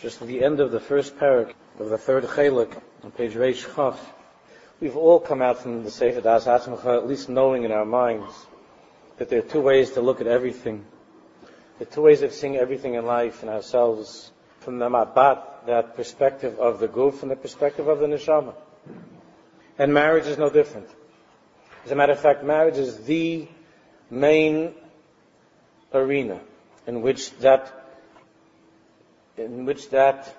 just at the end of the first parak of the third chalik on page Reish Chaf, we've all come out from the Sefer Das Atzmacha, at least knowing in our minds that there are two ways to look at everything. There are two ways of seeing everything in life and ourselves from the mabat, that perspective of the guf and the perspective of the neshama. And marriage is no different. As a matter of fact, marriage is the main arena in which that in which that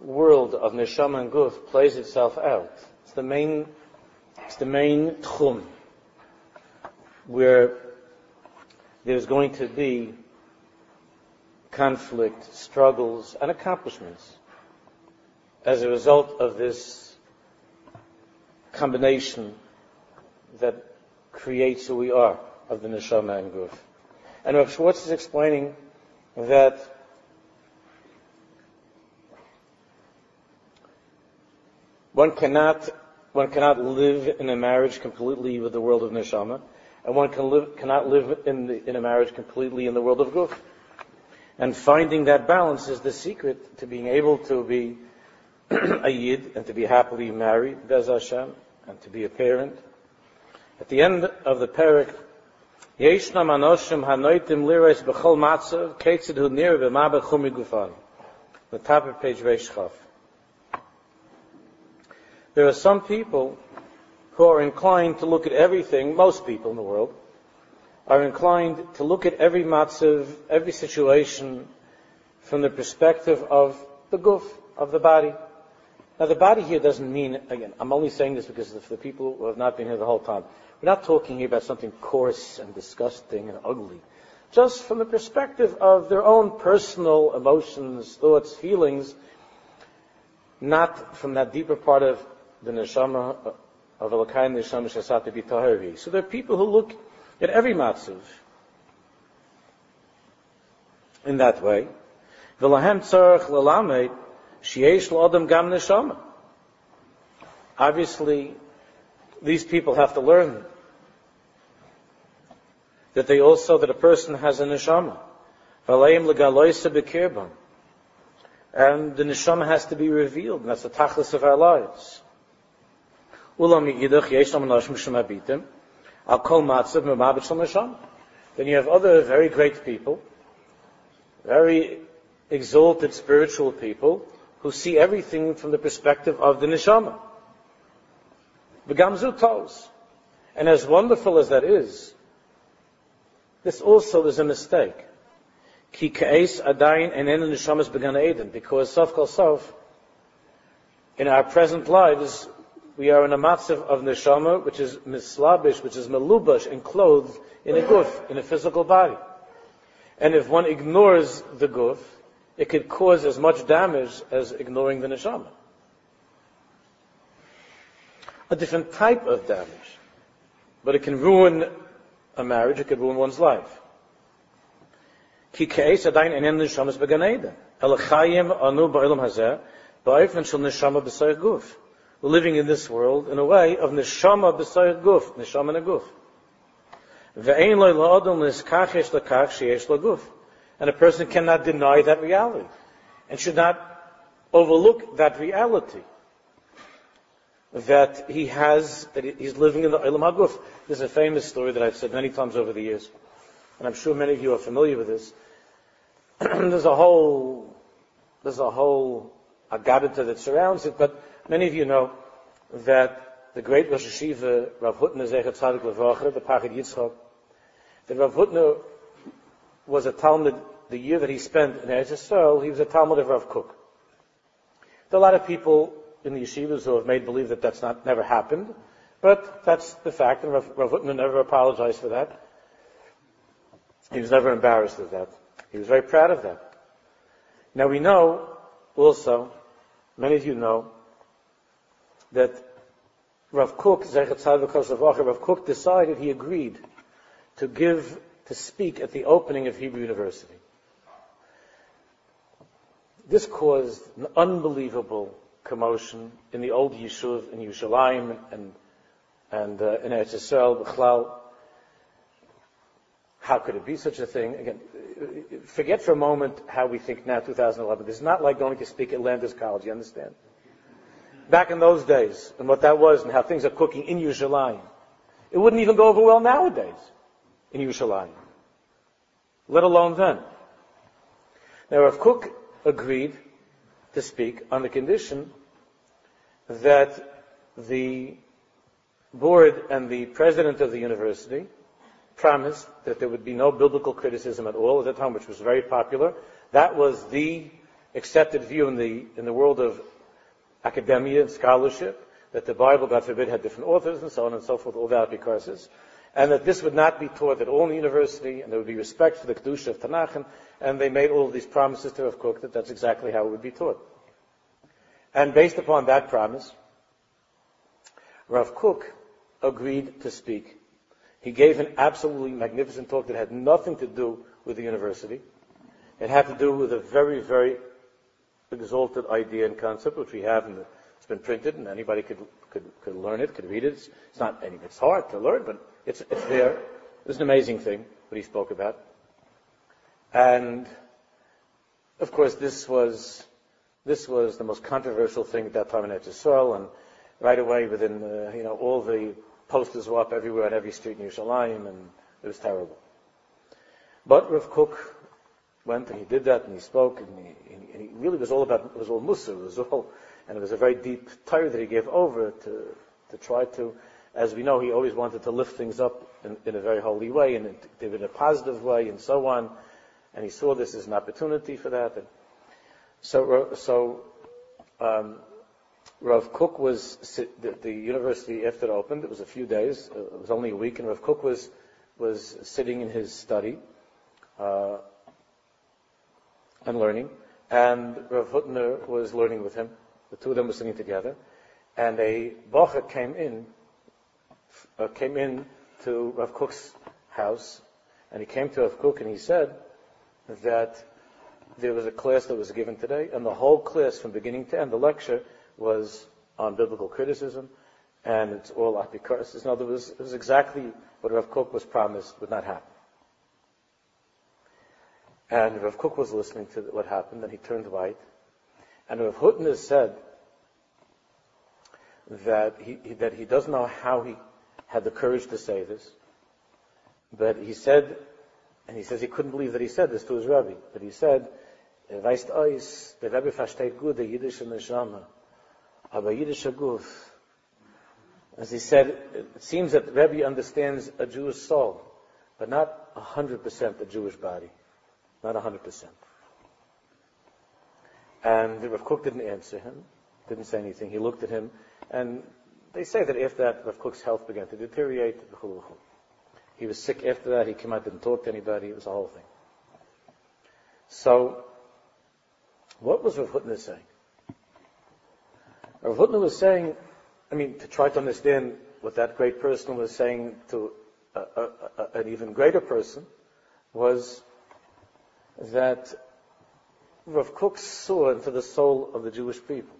world of neshama and guf plays itself out. It's the main, it's the main tchum where there's going to be conflict, struggles, and accomplishments as a result of this combination that creates who we are of the neshama and guf. And Rav Schwartz is explaining that one cannot one cannot live in a marriage completely with the world of neshama, and one can live, cannot live in, the, in a marriage completely in the world of guf. And finding that balance is the secret to being able to be a yid and to be happily married, Bez Hashem, and to be a parent. At the end of the parak, Yeshnam anoshim hanoitim lirais b'chol matzav ketzid hu nir v'ma b'chumi gufan. The top of page Reish There are some people who are inclined to look at everything, most people in the world, are inclined to look at every matzav, every situation, from the perspective of the guf, of the body. Now the body here doesn't mean, again, I'm only saying this because of the people who have not been here the whole time. We're not talking here about something coarse and disgusting and ugly. Just from the perspective of their own personal emotions, thoughts, feelings, not from that deeper part of the neshama, uh, of Elokai neshama shasat b'tahari. So there are people who look at every matzav in that way. V'lahem tzarech l'lamed sheyesh l'odam gam neshama. Obviously, these people have to learn that they also, that a person has a neshama. And the neshama has to be revealed, and that's the tachlis of our lives. Then you have other very great people, very exalted spiritual people, who see everything from the perspective of the neshama. Begamzu toes. And as wonderful as that is, this also is a mistake. Ki adayin neshamas Eden, because sof kol sof, in our present lives, we are in a matzav of neshama, which is mislabish, which is melubash, and clothed in a guf, in a physical body. And if one ignores the guf, it could cause as much damage as ignoring the neshama. A different type of damage. But it can ruin a marriage, it could ruin one's life. Ki ke'es adayin enen neshamas beganeda. El chayim anu ba'ilam hazeh, ba'ifan shel neshama b'sayir guf. Living in this world in a way of neshama b'sayir guf, neshama and guf. Ve'ein loy la'adam niskach yesh lakach sheyesh laguf. And a person cannot deny that reality. And should not overlook that reality that he has, that he's living in the Ilam HaGuf. There's a famous story that I've said many times over the years, and I'm sure many of you are familiar with this. there's a whole, there's a whole agadita that surrounds it, but many of you know that the great Rosh Hashiva, Rav Hutner Zechat Tzadik Levracha, the Pachad Yitzchak, that Rav Hutner was a Talmud, the year that he spent in Eretz Yisrael, he was a Talmud of Rav Kook. There are a lot of people in the yeshivas who have made believe that that's not never happened, but that's the fact, and Rav, Rav Hutner never apologized for that. He was never embarrassed of that. He was very proud of that. Now we know also, many of you know, that Rav Kook, Rav Kook decided, he agreed to give, to speak at the opening of Hebrew University. This caused an unbelievable commotion in the old Yishuv in Yerushalayim and and uh, in Eretz Yisrael, B'chlal. How could it be such a thing? Again, forget for a moment how we think now, 2011. This is not like going to speak at Landis College, you understand? Back in those days, and what that was, and how things are cooking in Yerushalayim. It wouldn't even go over well nowadays in Yerushalayim, let alone then. Now, if Kook agreed to speak on the condition that the board and the president of the university promised that there would be no biblical criticism at all at that time, which was very popular. That was the accepted view in the, in the world of academia and scholarship, that the Bible, God forbid, had different authors and so on and so forth, all that because, and that this would not be taught at all in the university, and there would be respect for the Kedusha of Tanakh, and they made all of these promises to Rav Kook that that's exactly how it would be taught. And based upon that promise, Rav Kook agreed to speak. He gave an absolutely magnificent talk that had nothing to do with the university. It had to do with a very, very exalted idea and concept, which we have, and it's been printed, and anybody could, could, could learn it, could read it. It's, it's not, it's hard to learn, but it's, it's there. It was an amazing thing, what he spoke about. And, of course, this was, this was the most controversial thing at that time in Eretz and right away within, you know, all the posters were up everywhere on every street in Yerushalayim, and it was terrible. But Rav Kook went and he did that and he spoke and he, and he really was all about, it was all Musa, it was all, and it was a very deep Torah that he gave over to, to try to, as we know, he always wanted to lift things up in, in a very holy way and in, in a positive way and so on. And he saw this as an opportunity for that. And so, so um, Rav Kook was the, the, university after it opened. It was a few days. It was only a week, and Rav Kook was was sitting in his study. Uh, and learning. And Rav Hutner was learning with him. The two of them were sitting together. And a bocher came in, uh, came in to Rav Kook's house, and he came to Rav Kook and he said that there was a class that was given today, and the whole class from beginning to end, the lecture was on biblical criticism, and it's all apikoros. In other words, it was exactly what Rav Kook was promised would not happen. And Rav Kook was listening to what happened, and he turned white. And Rav Hutner said that he, that he doesn't know how he had the courage to say this, but he said, and he says he couldn't believe that he said this to his Rebbe, but he said, Weißt euch, der Rebbe versteht gut die jüdische Neshama, aber jüdische Guf. As he said, it seems that Rebbe understands a Jewish soul, but not 100% a Jewish body. Not 100%. And Rav Kook didn't answer him, didn't say anything. He looked at him, and they say that after that, Rav Kook's health began to deteriorate. He was sick after that. He came out, didn't talk to anybody. It was a whole thing. So, what was Rav Hutner saying? Rav Hutner was saying, I mean, to try to understand what that great person was saying to a, a, a, an even greater person, was that Rav Kook saw into the soul of the Jewish people.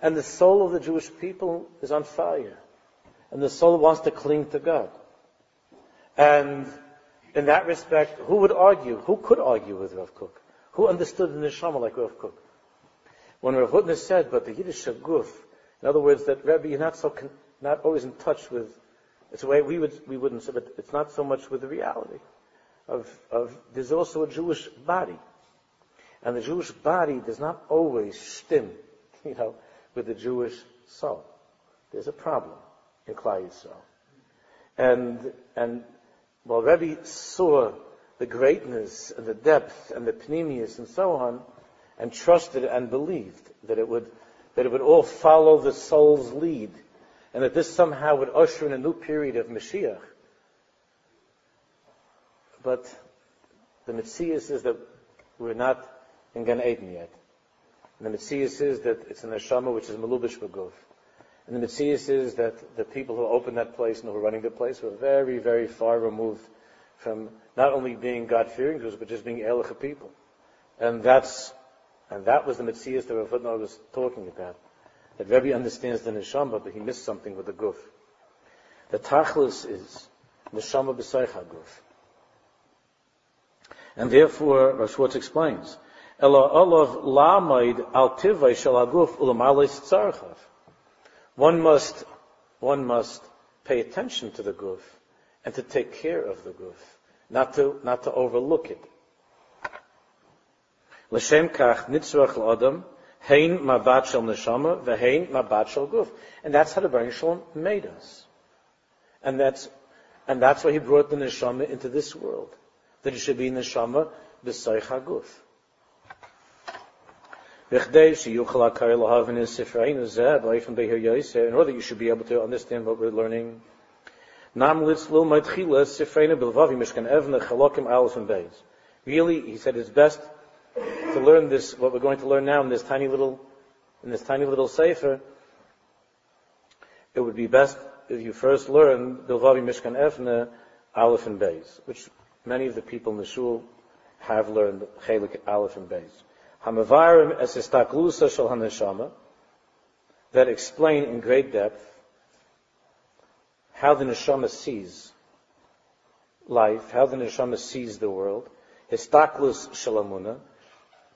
And the soul of the Jewish people is on fire. And the soul wants to cling to God. And in that respect, who would argue? Who could argue with Rav Kook? Who understood the neshama like Rav Kook? When Rav Hutner said, but the Yiddish Shaguf, in other words, that Rebbe, you're not so, con- not always in touch with, it's a way we would, we wouldn't say, but it's not so much with the reality of, of there's also a Jewish body. And the Jewish body does not always stem, you know, with the Jewish soul. There's a problem in Klal Yisrael. And, and while Rebbe saw the greatness and the depth and the pneumius and so on, and trusted and believed that it would, that it would all follow the soul's lead, and that this somehow would usher in a new period of Mashiach, but the Metzias is that we're not in Gan Eden yet. And the Metzias is that it's an Neshama which is Malubish Baguf. And the Metzias is that the people who opened that place and who were running the place were very, very far removed from not only being God-fearing Jews, but just being Elocha people. And that's, and that was the Metzias that Rav was talking about. That Rebbe understands the Neshama, but he missed something with the Guf. The Tachlis is Neshama B'Saycha Guf. And therefore, Rav Schwartz explains, Ela olav la'maid al tivay shel haguf ulamalis tzarchav. One must, one must pay attention to the guf and to take care of the guf, not to, not to overlook it. L'shem kach nitzrach l'adam hein mabat shel neshama v'hein mabat shel guf. And that's how the Baruch Shalom made us. And that's, and that's why he brought the neshama into this world. That it should be neshama b'soich haguf. In order that you should be able to understand what we're learning. Really, he said it's best to learn this, what we're going to learn now in this tiny little, in this tiny little sefer. It would be best if you first learn Bilvavi Mishkan Evne, Aleph and Beis, which many of the people in the shul have learned Chelik Aleph and Beis. Hamavarim es istaklusa that explain in great depth how the neshama sees life, how the neshama sees the world. Histaklus shalamuna,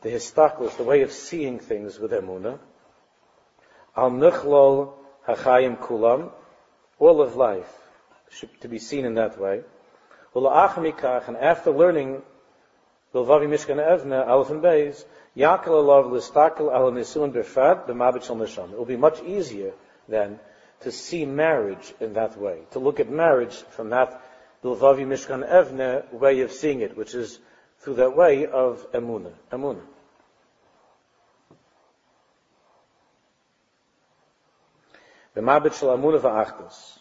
the histaklus, the way of seeing things with emuna. Al nichlol hachayim kulam, all of life should to be seen in that way. And after learning Bilvavi Mishkan Evne, Aleph and Beis, Yakel alav listakel al nisuin befad b'mabit shel neshama. It will be much easier then to see marriage in that way, to look at marriage from that bilvavi mishkan evne way of seeing it, which is through that way of emuna. Emuna. B'mabit shel emuna va'achdus.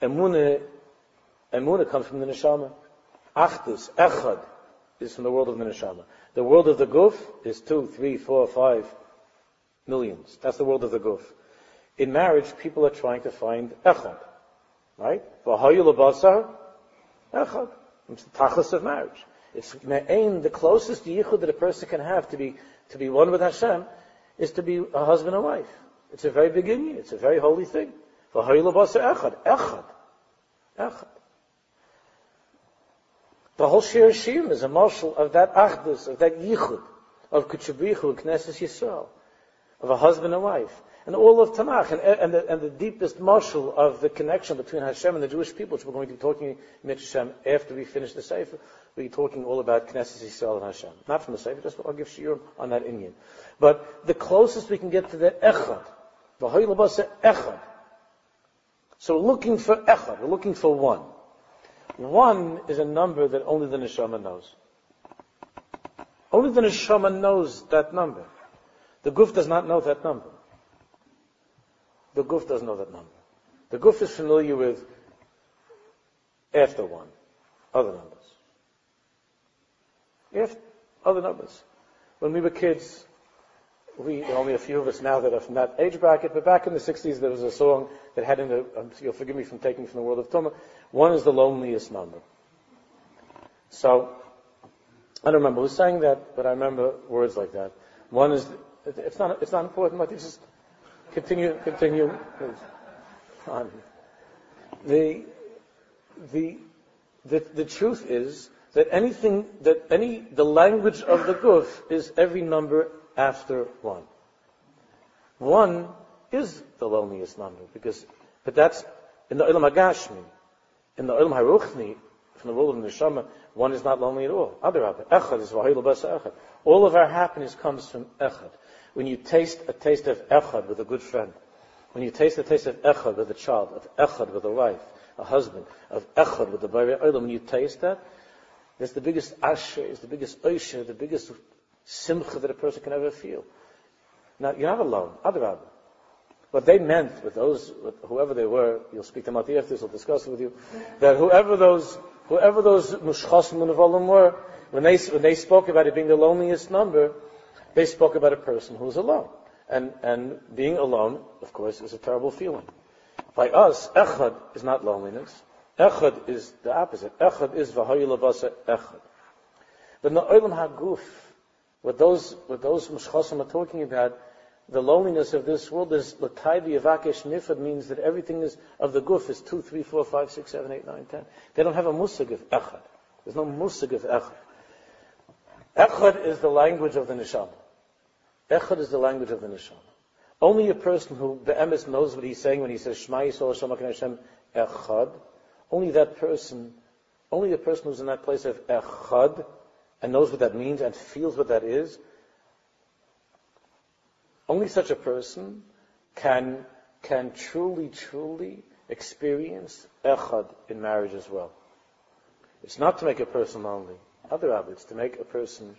Emuna, emuna comes from the neshama. Achdus, echad, is from the world of the neshama. The world of the guf is two, three, four, five millions. That's the world of the guf. In marriage, people are trying to find echad, right? V'hayu lebasar, echad. It's the tachlis of marriage. It's me'ain, the closest yichud that a person can have to be, to be one with Hashem is to be a husband and wife. It's a very big. It's a very holy thing. Echad. Echad. Echad. The whole Shir Shim is a marshal of that achdus, of that yichud, of Kutchabrichu, Knesset Yisrael, of a husband and wife. And all of Tanakh, and, and, the, and the deepest marshal of the connection between Hashem and the Jewish people, which we're going to be talking, in Hashem, after we finish the Sefer, we'll be talking all about Knesset Yisrael and Hashem. Not from the Sefer, just I'll give Shir on that Indian. But the closest we can get to the Echad, the Hoylabasa Echad. So we're looking for Echad, we're looking for one. One is a number that only the neshama knows. Only the neshama knows that number. The guf does not know that number. The goof doesn't know that number. The goof is familiar with after one, other numbers. If other numbers. When we were kids, we only a few of us now that are from that age bracket, but back in the 60s there was a song that had in the, um, you'll forgive me from taking from the world of Tumah, one is the loneliest number. So, I don't remember who sang that, but I remember words like that. One is, it's not, it's not important, but it's just continue, continue, On. Um, the, the, the, the truth is that anything, that any, the language of the guf is every number after one. One is the loneliest number because, but that's in the Olam Hagashmi. In the Olam Haruchni, from the world of Neshama, one is not lonely at all. Adarabah. Echad is Vahil Echad. All of our happiness comes from Echad. When you taste a taste of Echad with a good friend, when you taste a taste of Echad with a child, of Echad with a wife, a husband, of Echad with a Bari Olam, when you taste that, that's the biggest asher, is the biggest oisha, the biggest simcha that a person can ever feel. Now, you're not alone. Adarabah. What they meant with those, with whoever they were, you'll speak to Mati after this, will discuss it with you, that whoever those, whoever those mushchasim and were, when they, when they spoke about it being the loneliest number, they spoke about a person who was alone. And, and being alone, of course, is a terrible feeling. By us, echad is not loneliness. Echad is the opposite. Echad is v'hayilavasa echad. But the Olam HaGuf, what those, what those mushchasim are talking about, the loneliness of this world is lataivi avakesh nifad means that everything is of the guf is two, three, four, five, six, seven, eight, nine, ten. They don't have a musag of echad. There's no musig of echad. Echad is the language of the neshama. Echad is the language of the neshama. Only a person who be'emes knows what he's saying when he says Shema Yisrael Hashem Hashem Echad. Only that person, only the person who's in that place of Echad and knows what that means and feels what that is. Only such a person can can truly, truly experience echad in marriage as well. It's not to make a person lonely. Other habits to make a person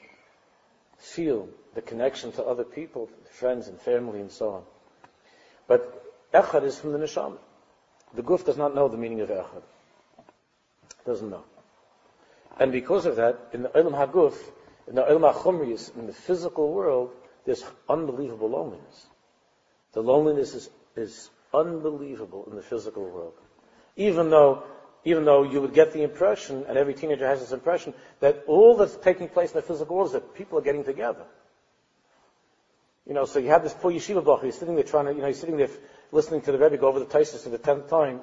feel the connection to other people, friends and family and so on. But echad is from the neshama. The guf does not know the meaning of echad. Doesn't know. And because of that, in the Olam HaGuf, in the Olam HaChumriyas, in the physical world, there's unbelievable loneliness. The loneliness is, is unbelievable in the physical world. Even though, even though you would get the impression, and every teenager has this impression, that all that's taking place in the physical world is that people are getting together. You know, so you have this poor yeshiva bacher, he's sitting there trying to, you know, he's sitting there listening to the Rebbe go over the Taisus for the tenth time,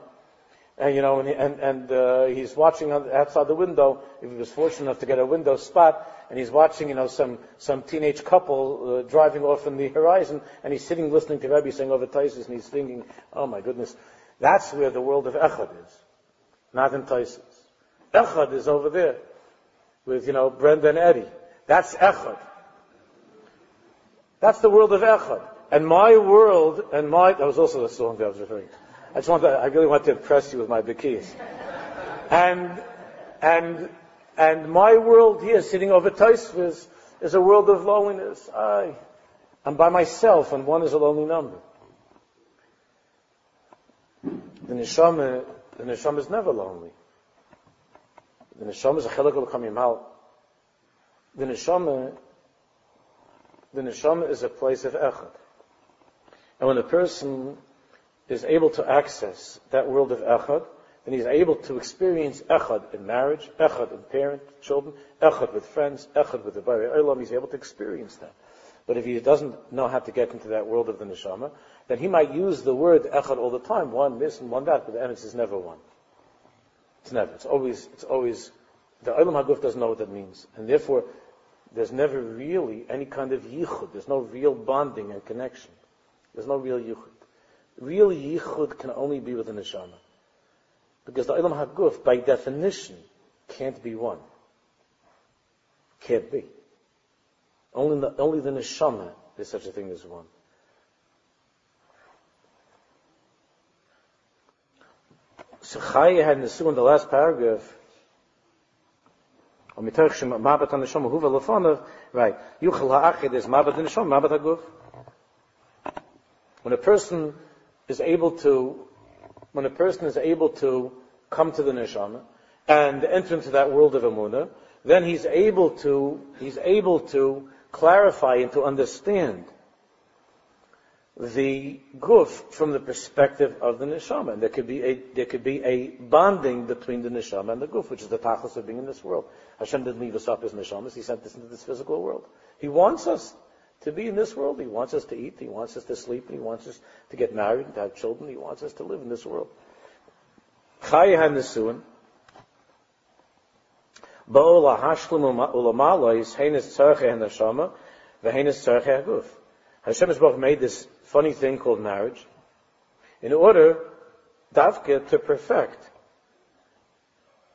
and you know, and and, and uh, he's watching outside the window. If he was fortunate enough to get a window spot, and he's watching, you know, some some teenage couple uh, driving off in the horizon, and he's sitting listening to Rabbi saying over Taisus, and he's thinking, "Oh my goodness, that's where the world of Echad is, not in Taisus. Echad is over there with you know Brenda and Eddie. That's Echad. That's the world of Echad. And my world, and my, that was also the song that I was referring to. I just want to, I really want to impress you with my bikis. And, and, and my world here, sitting over Taisviz, is a world of loneliness. I, I'm by myself, and one is a lonely number. The neshama, the neshama is never lonely. The neshama is a chelik al The neshama, the neshama is a place of echad. And when a person is able to access that world of echad, then he's able to experience echad in marriage, echad in parent, children, echad with friends, echad with the Bari Olam. He's able to experience that. But if he doesn't know how to get into that world of the neshama, then he might use the word echad all the time, one this and one that, but the emes is never one. It's never. It's always. It's always. The Olam Haguf doesn't know what that means, and therefore, there's never really any kind of yichud. There's no real bonding and connection. There's no real yichud. Real yichud can only be with the neshama. Because the Olam HaGuf, by definition, can't be one. Can't be. Only the, only the neshama is such a thing as one. So Chaya had Nesu in the last paragraph, right, Yuchel ha'achid is mabat neshama, mabat ha'guf. When a person is able to, when a person is able to come to the neshama and enter into that world of Amunah, then he's able to, he's able to clarify and to understand the guf from the perspective of the neshama. And there could be a, there could be a bonding between the neshama and the guf, which is the tachlis of being in this world. Hashem didn't leave us up as neshamas, He sent us into this physical world. He wants us to be in this world. He wants us to eat. He wants us to sleep. He wants us to get married and to have children. He wants us to live in this world. Chaya HaNesuin. Ba'ola hashlim ulamalois heines tzarche hanashama v'heines tzarche haguf. Hashem has both made this funny thing called marriage in order, davke, to perfect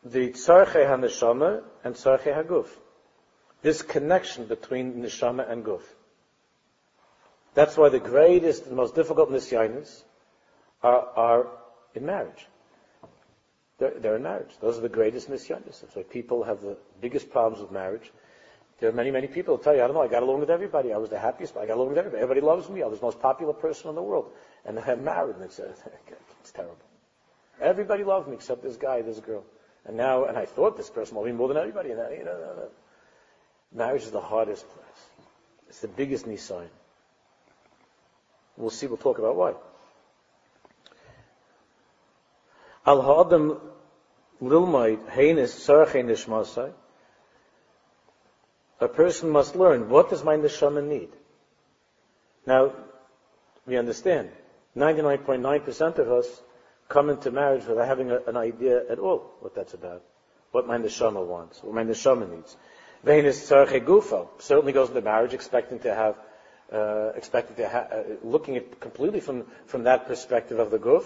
the tzarche hanashama and tzarche haguf. This connection between neshama and guf. That's why the greatest and most difficult nisyanis are, are in marriage. They're, they're, in marriage. Those are the greatest nisyanis. That's why people have the biggest problems with marriage. There are many, many people who tell you, I don't know, I got along with everybody. I was the happiest, I got along with everybody. Everybody loves me. I was the most popular person in the world. And I'm married, and it's, uh, it's terrible. Everybody loved me except this guy, this girl. And now, and I thought this person loved me more than everybody. And you know, marriage is the hardest place. It's the biggest nisayin. We'll see, we'll talk about why. Al nishmasai. A person must learn, what does my neshama need? Now, we understand, 99.9% of us come into marriage without having a, an idea at all what that's about. what my neshama wants, what my neshama needs. Venus tzarche gufo certainly goes into marriage expecting to have, uh, expecting to ha- uh, looking at completely from from that perspective of the guf,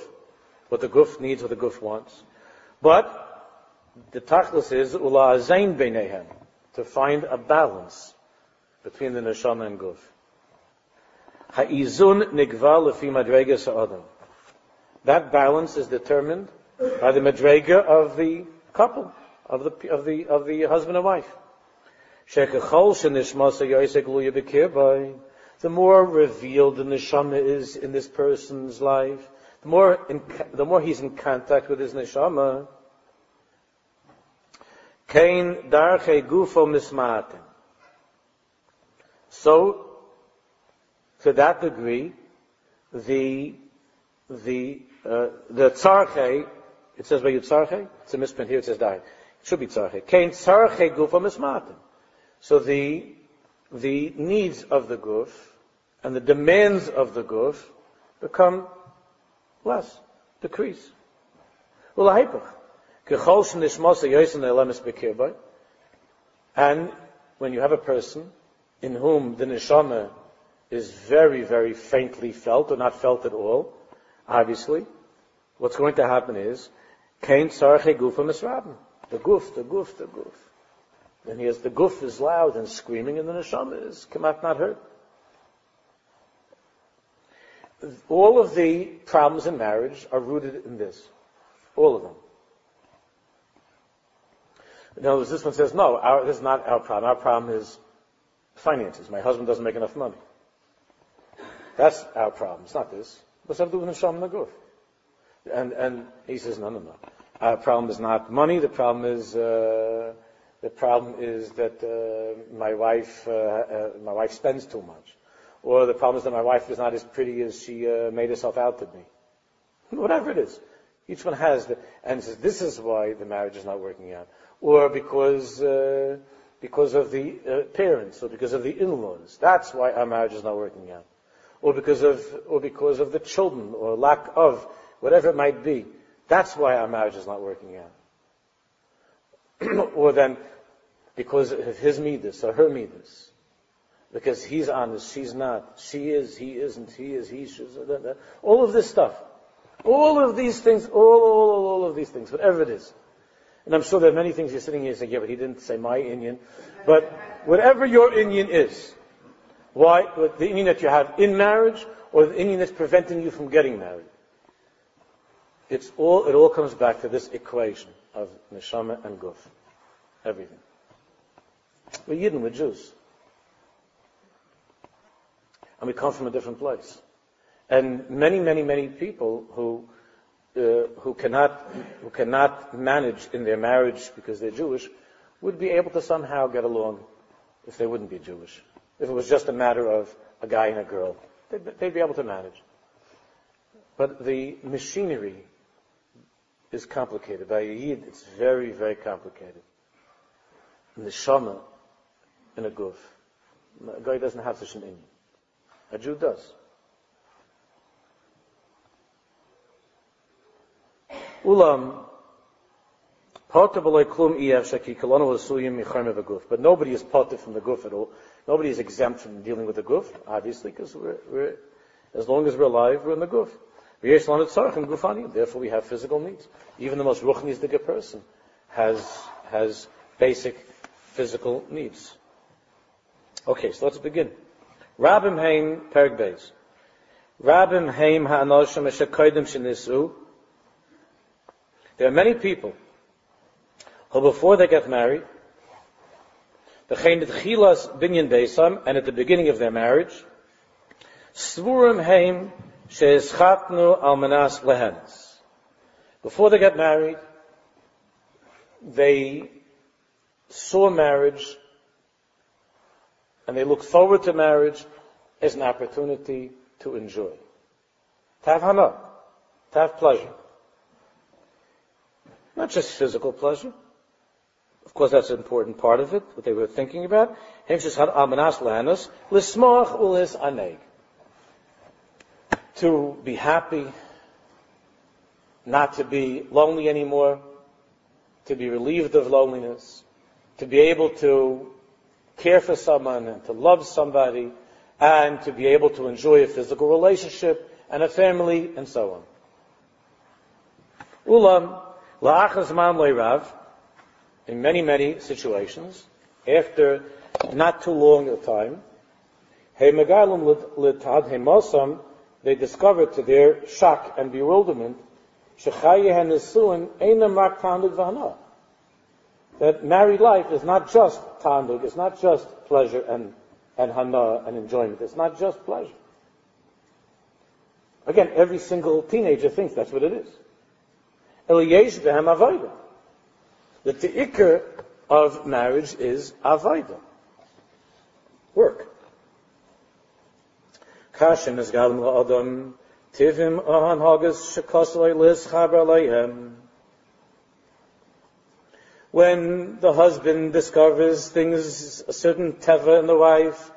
what the guf needs, what the guf wants. But the tachlis is ula zain beinehem to find a balance between the neshama and guf. Ha'izun lefi madrega sa'adam. That balance is determined by the madrega of the couple, of the of the of the husband and wife. The more revealed the neshama is in this person's life, the more in, the more he's in contact with his neshama. Kain darche gufo mismaten. So, to that degree, the the uh, the tzarche, it says by tzarche, it's a misprint here. It says die. It should be tzarche. Kain tzarche gufo mismaten. So the, the needs of the guf and the demands of the guf become less, decrease. And when you have a person in whom the neshama is very, very faintly felt or not felt at all, obviously, what's going to happen is. The guf, the guf, the guf. Then he has the guf is loud and screaming, and the neshama is kamat not heard. All of the problems in marriage are rooted in this. All of them. In other words, this one says, no, our, this is not our problem. Our problem is finances. My husband doesn't make enough money. That's our problem. It's not this. What's that to do with Neshama and And, and he says, no, no, no. Our problem is not money. The problem is, uh, the problem is that uh, my wife uh, uh, my wife spends too much, or the problem is that my wife is not as pretty as she uh, made herself out to be. Whatever it is, each one has the and says this is why the marriage is not working out, or because uh, because of the uh, parents, or because of the in-laws. That's why our marriage is not working out, or because of or because of the children, or lack of whatever it might be. That's why our marriage is not working out. or then because of his midas or her midas. Because he's honest, she's not. She is, he isn't, he is, he should. All of this stuff. All of these things, all, all, all, of these things, whatever it is. And I'm sure there are many things you're sitting here saying, yeah, but he didn't say my Indian. But whatever your Indian is, why, the Indian that you have in marriage, or the Indian that's preventing you from getting married, it's all, it all comes back to this equation of neshama and guf. Everything. We're Yidden, we're Jews. And we come from a different place. And many, many, many people who, uh, who, cannot, who cannot manage in their marriage because they're Jewish would be able to somehow get along if they wouldn't be Jewish. If it was just a matter of a guy and a girl, they'd, they'd be able to manage. But the machinery is complicated. By Yid, it's very, very complicated. And the Shama in a guf. A guy doesn't have such an in. A Jew does. But nobody is potter from the guf at all. Nobody is exempt from dealing with the guf, obviously, because we're, we're, as long as we're alive, we're in the guf. Therefore, we have physical needs. Even the most ruchnistic person has has basic physical needs. Okay, so let's begin. Rabim Haim Perg Beis. Rabim Haim Ha'anoshim Eshekoidim Shinisu. There are many people who before they get married, the Chayin Chilas Binyan Beisam, and at the beginning of their marriage, Svurim Haim Sheeschatnu Almanas Lehenes. Before they get married, they saw marriage and they look forward to marriage as an opportunity to enjoy. To have hana, to have pleasure. Not just physical pleasure. Of course, that's an important part of it, what they were thinking about. To be happy, not to be lonely anymore, to be relieved of loneliness, to be able to care for someone and to love somebody, and to be able to enjoy a physical relationship and a family and so on. La'achas man rav, in many, many situations, after not too long a time, hey megalum litad hemosam, they discovered to their shock and bewilderment, that married life is not just tanduk, it's not just pleasure and, and hana and enjoyment, it's not just pleasure. Again, every single teenager thinks that's what it is. The ikr of marriage is avodah, work. Kashem is galim la'adam tivim hagas lis chaber When the husband discovers things, a certain teva in the wife,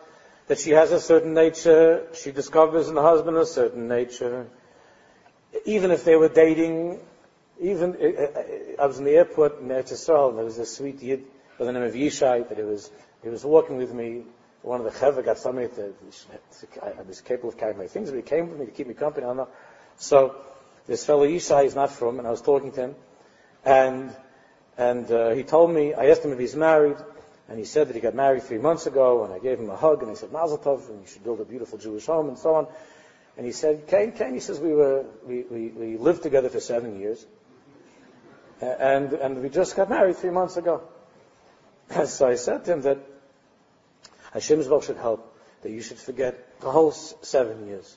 that she has a certain nature, she discovers in the husband a certain nature. Even if they were dating, even, uh, uh, I was in the airport in Eretz Yisrael, and there was a sweet yid by the name of Yishai, that he was, he was walking with me, one of the chevra got somebody to, I was capable of carrying my things, but he came with me to keep me company. I don't know. So, this fellow Yishai is not from, and I was talking to him, and, and, uh, he told me, I asked him if he's married, and he said that he got married three months ago, and I gave him a hug, and I said, Mazel Tov, and you should build a beautiful Jewish home, and so on. And he said, Kane, Kane, he says, we were, we, we, we lived together for seven years, and, and we just got married three months ago. so I said to him that Hashem's will should help, that you should forget the whole seven years.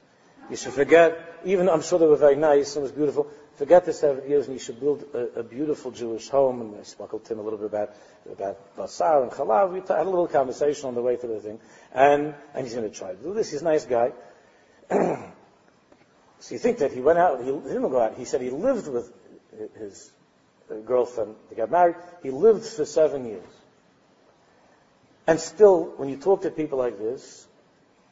You should forget, even I'm sure they were very nice it was beautiful, forget the seven years and you should build a, a beautiful Jewish home. And I spoke to him a little bit about, about Basar and Chalav. We had a little conversation on the way to the thing. And, and he's going to try to do this. He's a nice guy. so you think that he went out, he didn't go out, he said he lived with his girlfriend, they got married, he lived for seven years. And still, when you talk to people like this,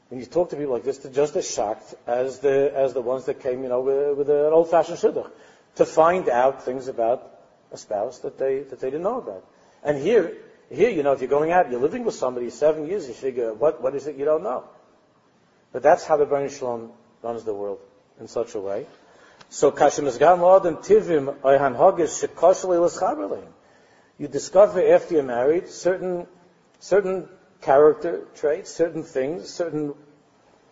when you talk to people like this, they're just as shocked as the, as the ones that came, you know, with, with an old-fashioned shidduch, to find out things about a spouse that they, that they didn't know about. And here, here, you know, if you're going out, you're living with somebody seven years, you figure, what, what is it you don't know? But that's how the Baruch Shalom runs the world, in such a way. So, kashim is gam and tivim oyhan hogis shekoshali You discover after you're married certain, certain character traits, certain things, certain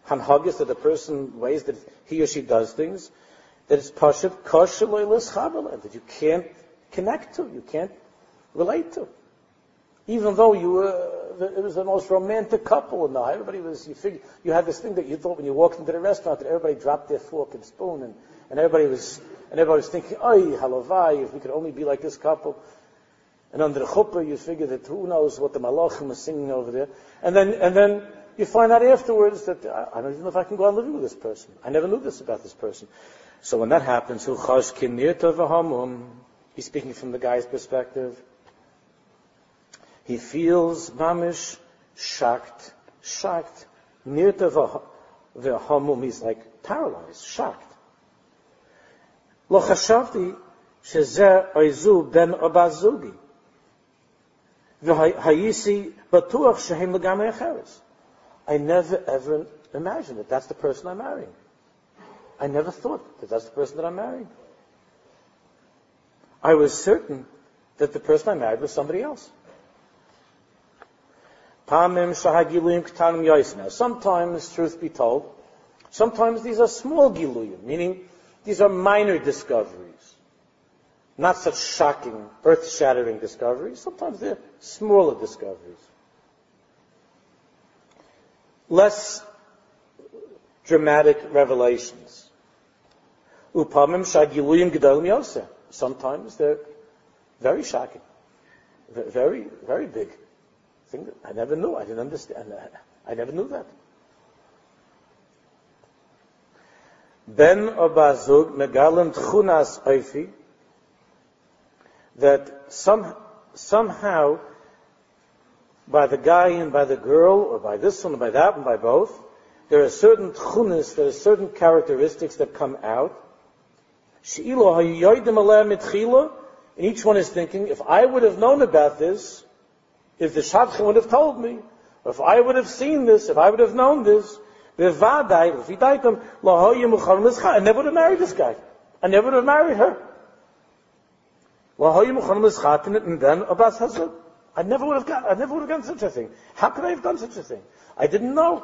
hanhagis that the person ways that he or she does things, that it's pashut kosher that you can't connect to, you can't relate to. Even though you were, it was the most romantic couple in the everybody was, you figure, you had this thing that you thought when you walked into the restaurant that everybody dropped their fork and spoon and, and everybody was, and everybody was thinking, oh, halavai, if we could only be like this couple. And under the chuppah, you figure that who knows what the malachim are singing over there. And then, and then you find out afterwards that I don't even know if I can go on living with this person. I never knew this about this person. So when that happens, he's speaking from the guy's perspective. He feels mamish shocked, shocked. near to the v'hamum, he's like paralyzed, shocked. I never ever imagined that that's the person I'm marrying. I never thought that that's the person that I'm marrying. I was certain that the person I married was somebody else. Now, sometimes, truth be told, sometimes these are small giluyim, meaning these are minor discoveries not such shocking, earth-shattering discoveries. Sometimes they're smaller discoveries. Less dramatic revelations. Upamim shagiluyim yoseh. Sometimes they're very shocking. Very, very big. I never knew. I didn't understand. I never knew that. Ben obazug megalim tchunas oifi that some, somehow, by the guy and by the girl, or by this one, or by that one, by both, there are certain tchunis, there are certain characteristics that come out. And each one is thinking, if I would have known about this, if the Shadchan would have told me, if I would have seen this, if I would have known this, if he died them, I never would have married this guy. I never would have married her. And then Abbas Hazard. I never would have got, I never would have done such a thing. How could I have done such a thing? I didn't know.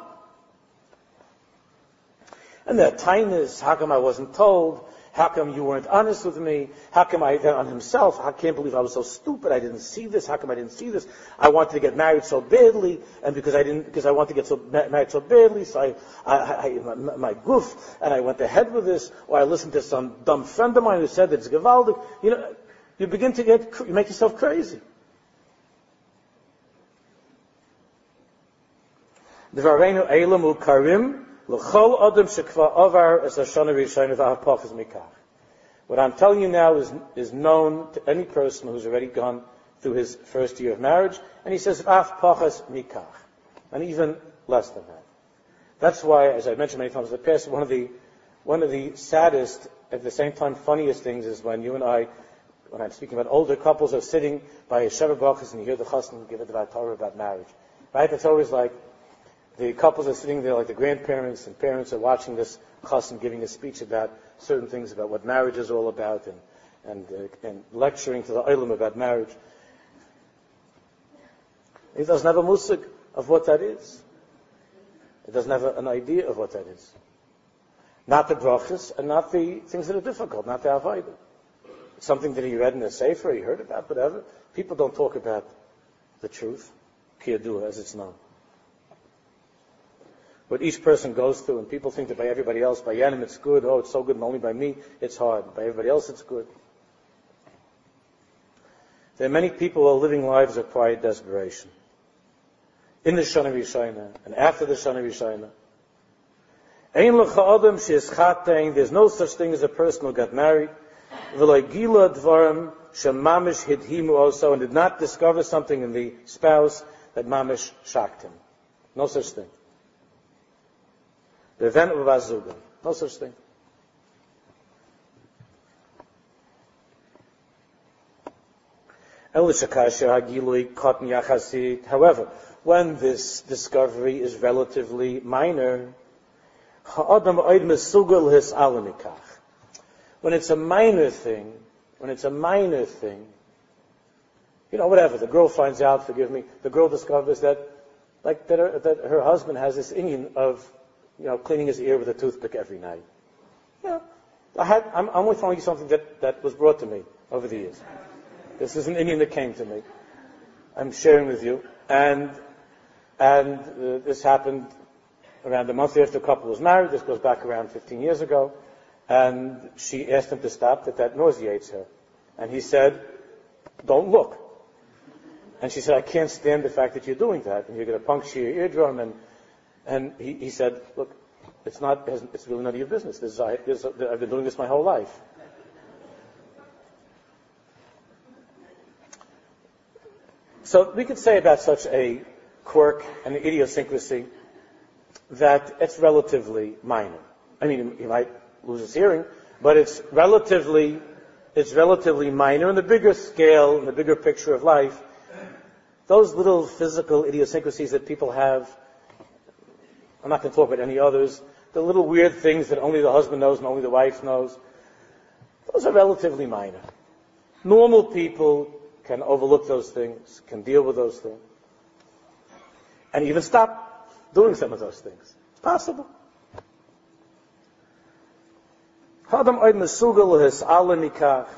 And the tightness, how come I wasn't told? How come you weren't honest with me? How come I, on himself, I can't believe I was so stupid. I didn't see this. How come I didn't see this? I wanted to get married so badly, and because I didn't, because I wanted to get so married so badly, so I, I, I my, my goof, and I went ahead with this, or I listened to some dumb friend of mine who said it's gewaldig. You know, you begin to get, you make yourself crazy. Karim L'chol Adam Shekva Ovar Es Hashana V'Hapachas Mikach. What I'm telling you now is, is known to any person who's already gone through his first year of marriage, and he says Af Pachas Mikach, and even less than that. That's why, as I mentioned many times in the past, one of the one of the saddest, at the same time funniest things is when you and I, when I'm speaking about older couples, are sitting by a Sheva and you hear the chassan give about Torah about marriage. Right? It's always like, the couples are sitting there like the grandparents and parents are watching this chassan giving a speech about certain things about what marriage is all about and, and, uh, and lecturing to the olim about marriage. He doesn't have a musik of what that is. He doesn't have an idea of what that is. Not the brachas and not the things that are difficult, not the avodah. Something that he read in a sefer, he heard about, whatever. People don't talk about the truth, kiyadu, as it's known what each person goes through, and people think that by everybody else, by Yanim it's good, oh, it's so good, and only by me it's hard. By everybody else it's good. There are many people who are living lives of quiet desperation. In the Shana Rishayna, and after the Shana Rishayna. There's no such thing as a person who got married. also, and did not discover something in the spouse that mamish shocked him. No such thing. No such thing. However, when this discovery is relatively minor, when it's a minor thing, when it's a minor thing, you know, whatever, the girl finds out, forgive me, the girl discovers that, like, that her, that her husband has this inyan of you know, cleaning his ear with a toothpick every night. Yeah. I had, I'm, I'm only telling you something that, that was brought to me over the years. This is an inyan that came to me. I'm sharing with you. And, and uh, this happened around a month after the couple was married. This goes back around 15 years ago. And she asked him to stop, that that nauseates her. And he said, don't look. And she said, I can't stand the fact that you're doing that. And you're going to puncture your eardrum and and he, he said, look, it's not, it's really none of your business. This is, I, this, I've been doing this my whole life. So we could say about such a quirk and idiosyncrasy that it's relatively minor. I mean, he might lose his hearing, but it's relatively, it's relatively minor in the bigger scale, in the bigger picture of life. Those little physical idiosyncrasies that people have I'm not going to talk about any others. The little weird things that only the husband knows and only the wife knows. Those are relatively minor. Normal people can overlook those things, can deal with those things, and even stop doing some of those things. It's possible.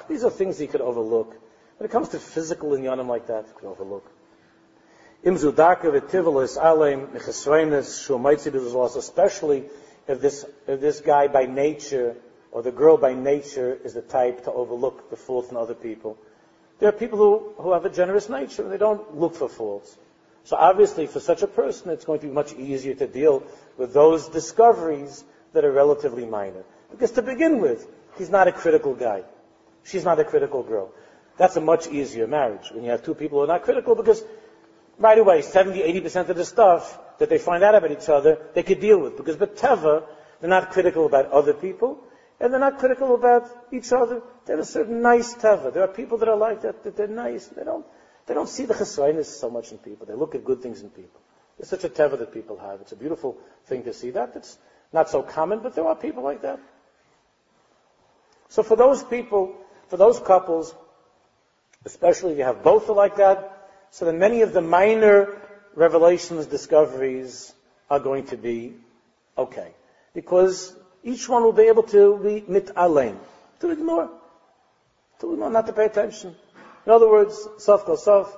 These are things he could overlook. When it comes to physical inyanim like that, he could overlook. Especially if this, if this guy by nature, or the girl by nature, is the type to overlook the faults in other people. There are people who, who have a generous nature and they don't look for faults. So obviously for such a person it's going to be much easier to deal with those discoveries that are relatively minor. Because to begin with, he's not a critical guy. She's not a critical girl. That's a much easier marriage when you have two people who are not critical because right away, 70, 80% of the stuff that they find out about each other, they could deal with. Because Teva, they're not critical about other people, and they're not critical about each other. They have a certain nice teva. There are people that are like that, that they're nice. They don't, they don't see the chesroinus so much in people. They look at good things in people. It's such a teva that people have. It's a beautiful thing to see that. It's not so common, but there are people like that. So for those people, for those couples, especially if you have both like that, so that many of the minor revelations, discoveries are going to be okay. Because each one will be able to be mit alain, to ignore, to ignore, not to pay attention. In other words, sof kol sof,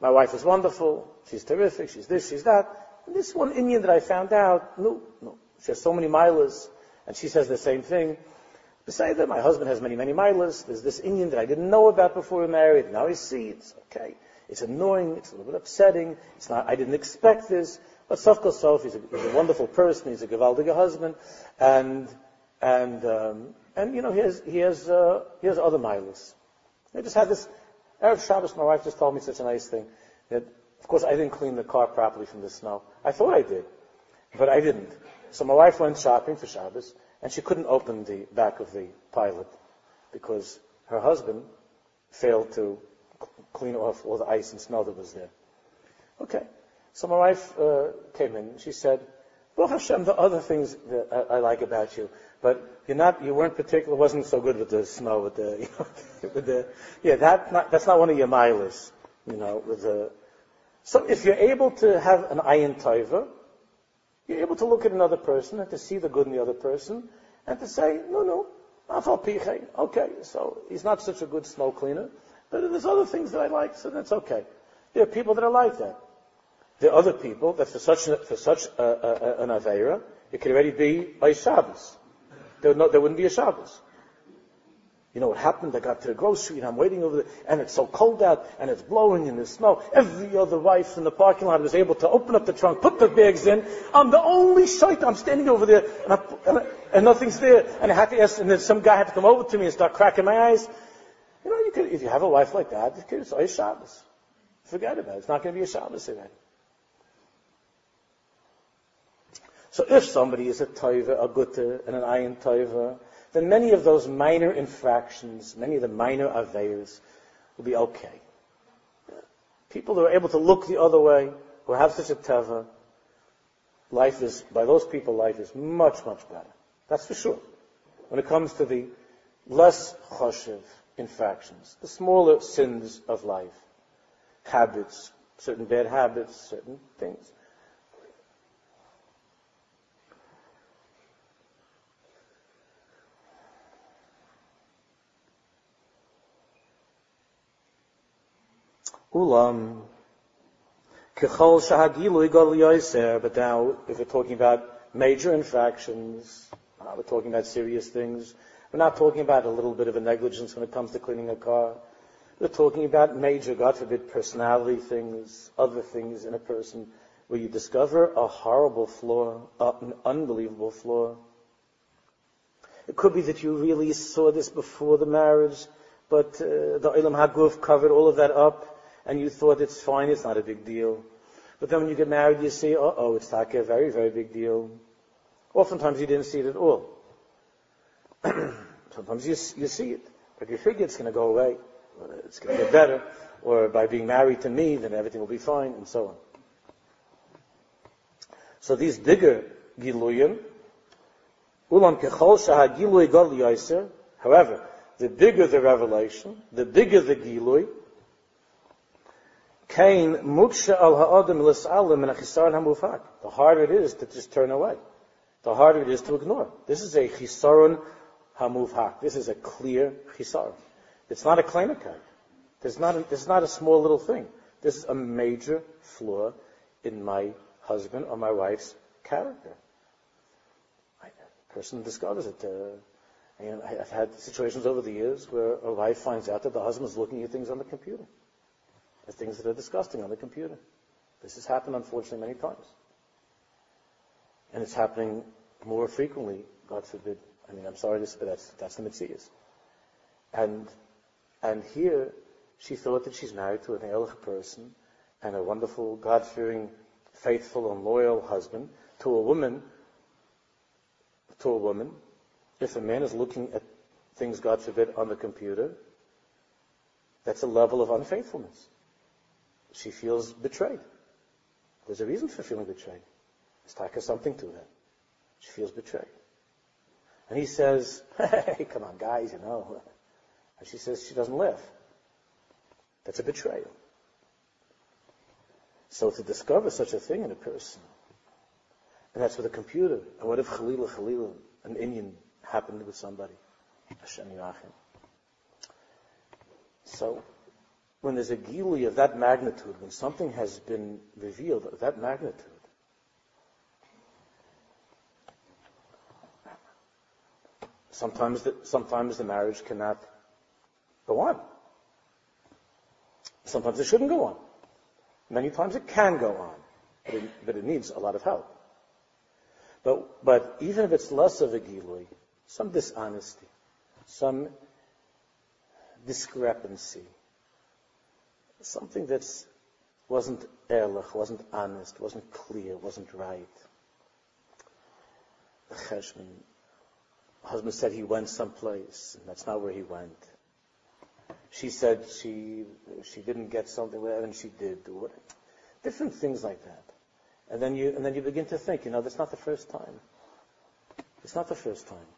my wife is wonderful, she's terrific, she's this, she's that. And this one inyan that I found out, no, no, she has so many milas, and she says the same thing. Besides that, my husband has many, many milas. There's this inyan that I didn't know about before we married. Now I see it's okay. It's annoying. It's a little bit upsetting. It's not. I didn't expect this. But Safka Sof, he's a, he's a wonderful person. He's a gewaldige husband, and and um, and you know he has he has uh, he has other milas. I just had this Erev Shabbos. My wife just told me such a nice thing that, of course, I didn't clean the car properly from the snow. I thought I did, but I didn't. So my wife went shopping for Shabbos, and she couldn't open the back of the pilot because her husband failed to clean off all the ice and snow that was there. Okay. So my wife uh, came in. She said, "Baruch Hashem, the other things that I, I, like about you, but you're not, you weren't particular, wasn't so good with the snow, with the, you know, with the, yeah, that not, that's not one of your milers, you know, with the. So if you're able to have an ayin taiva, you're able to look at another person and to see the good in the other person, and to say, no, no, okay, so he's not such a good snow cleaner, but there's other things that I like, so that's okay. There are people that are like that. There are other people that for such, for such a, a, an Aveira, it could already be a Shabbos. There, no, there wouldn't be a Shabbos. You know what happened? I got to the grocery and I'm waiting over there, and it's so cold out, and it's blowing in the snow. Every other wife in the parking lot was able to open up the trunk, put the bags in. I'm the only shite. I'm standing over there, and, I, and, I, and, nothing's there. And I had to ask, and then some guy had to come over to me and start cracking my eyes. You could, if you have a wife like that, say Shabbos. Forget about it. It's not going to be a Shabbos event. So if somebody is a toiva, a gutta, and an ayin toiva, then many of those minor infractions, many of the minor avers, will be okay. People who are able to look the other way, who have such a teva, life is, by those people, life is much, much better. That's for sure. When it comes to the less choshev infractions, the smaller sins of life, habits, certain bad habits, certain things. Ulam. But now, if we're talking about major infractions, uh, we're talking about serious things. We're not talking about a little bit of a negligence when it comes to cleaning a car. We're talking about major, God forbid, personality things, other things in a person where you discover a horrible flaw, an unbelievable flaw. It could be that you really saw this before the marriage, but uh, the Ilam Haguf covered all of that up and you thought it's fine, it's not a big deal. But then when you get married, you see, oh, oh, it's like a very, very big deal. Oftentimes you didn't see it at all. Sometimes you, you see it, but you figure it's going to go away, it's going to get better, or by being married to me, then everything will be fine, and so on. So these bigger giluyim, ulam kechol shaha gilui gal however, the bigger the revelation, the bigger the gilui, Kain muksha al ha'adam and achisaron hamufak. The harder it is to just turn away. The harder it is to ignore. This is a chisaron hamufak. This is a clear chisaron. It's not a kleinakite. This is not a, this is not a small little thing. This is a major flaw in my husband or my wife's character. A person discovers it. Uh, I've had situations over the years where a wife finds out that the husband is looking at things on the computer the things that are disgusting on the computer. This has happened, unfortunately, many times. And it's happening more frequently, God forbid. I mean, I'm sorry say, but that's, that's the Mitzvahs. And, and here, she thought that she's married to an Ehrlich person and a wonderful, God-fearing, faithful and loyal husband to a woman, to a woman If a man is looking at things, God forbid, on the computer, that's a level of unfaithfulness. She feels betrayed. There's a reason for feeling betrayed. There's taka something to that. She feels betrayed. And he says, hey, come on, guys, you know. And she says she doesn't live. That's a betrayal. So to discover such a thing in a person, and that's with a computer. And what if Khalila Khalila, an inyan, happened with somebody? Hashem Yachim. So, when there's a gili of that magnitude, when something has been revealed of that magnitude, sometimes the, sometimes the marriage cannot go on. Sometimes it shouldn't go on. Many times it can go on, but it, but it needs a lot of help. But, but even if it's less of a gilui, some dishonesty, some discrepancy, something that wasn't ehrlich, wasn't honest, wasn't clear, wasn't right. The cheshbon, husband said he went someplace, and that's not where he went. She said she she didn't get something, and she did. Different things like that. And then you, and then you begin to think, you know, that's not the first time. It's not the first time.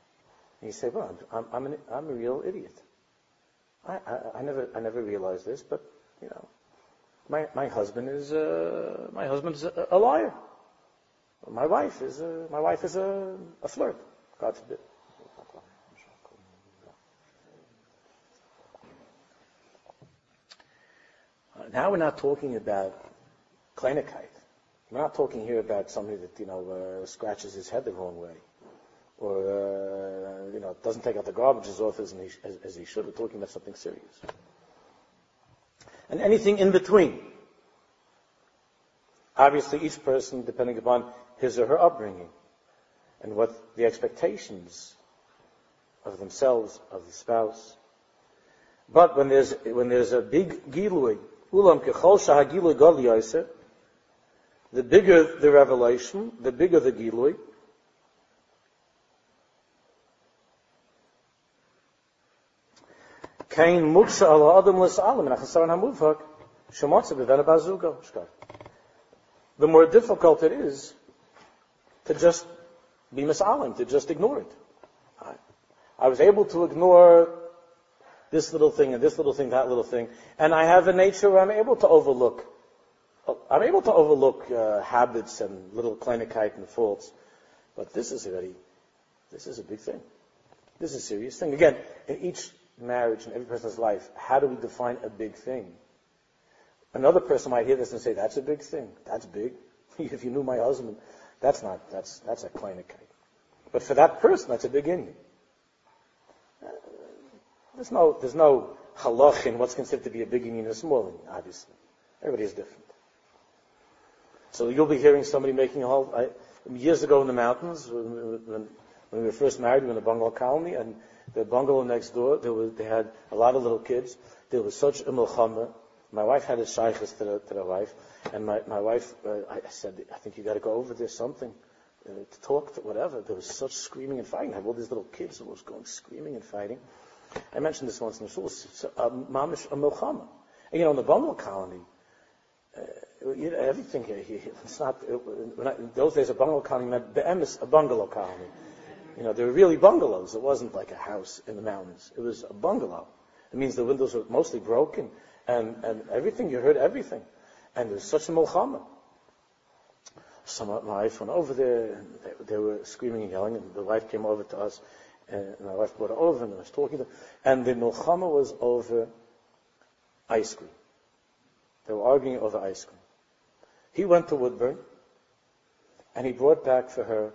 And you say, well, I'm, I'm, an, I'm a real idiot. I, I, I, never, I never realized this, but, you know, my, my husband is, uh, my husband's a, a liar. My wife is a, my wife is a, a flirt. God forbid. Now we're not talking about kleinigkeit. We're not talking here about somebody that, you know, uh, scratches his head the wrong way. Or, uh, you know, doesn't take out the garbage as often as he, as, as he should. We're talking about something serious. And anything in between. Obviously, each person, depending upon his or her upbringing, and what the expectations of themselves, of the spouse. But when there's, when there's a big gilui, the bigger the revelation, the bigger the Gilui, kein muksha ala adam hamuvhak, shemotza b'vena bazugo, The more difficult it is to just be misalim, to just ignore it. I was able to ignore this little thing and this little thing, that little thing, and I have a nature where I'm able to overlook I'm able to overlook uh, habits and little kleinigkeit and faults, but this is a already, this is a big thing. This is a serious thing. Again, in each marriage, in every person's life, how do we define a big thing? Another person might hear this and say, that's a big thing. That's big. if you knew my husband, that's not, that's, that's a kleinigkeit. But for that person, that's a big inyan. There's no, there's no halach in what's considered to be a big inyan or a small inyan, obviously. Everybody is different. So you'll be hearing somebody making a whole. Years ago in the mountains, when, when, we were first married, we were in a bungalow colony, and the bungalow next door, there was, they had a lot of little kids. There was such a. My wife had a shaykhs to the, to the wife, and my, my wife, uh, I said, I think you got to go over there something. Uh, to talk to whatever. There was such screaming and fighting. I had all these little kids who was going screaming and fighting. I mentioned this once in the shul. It's a mamish a milchama. You know, in the bungalow colony, uh, you know, everything here, it's not, it, in those days a bungalow colony meant be'emes, a bungalow colony. You know, they were really bungalows. It wasn't like a house in the mountains. It was a bungalow. It means the windows were mostly broken and, and everything, you heard everything. And there was such a milchama. Some my wife went over there and they, they, were screaming and yelling and the wife came over to us and my wife brought her over and I was talking to. And the milchama was over ice cream. They were arguing over ice cream. He went to Woodbourne and he brought back for her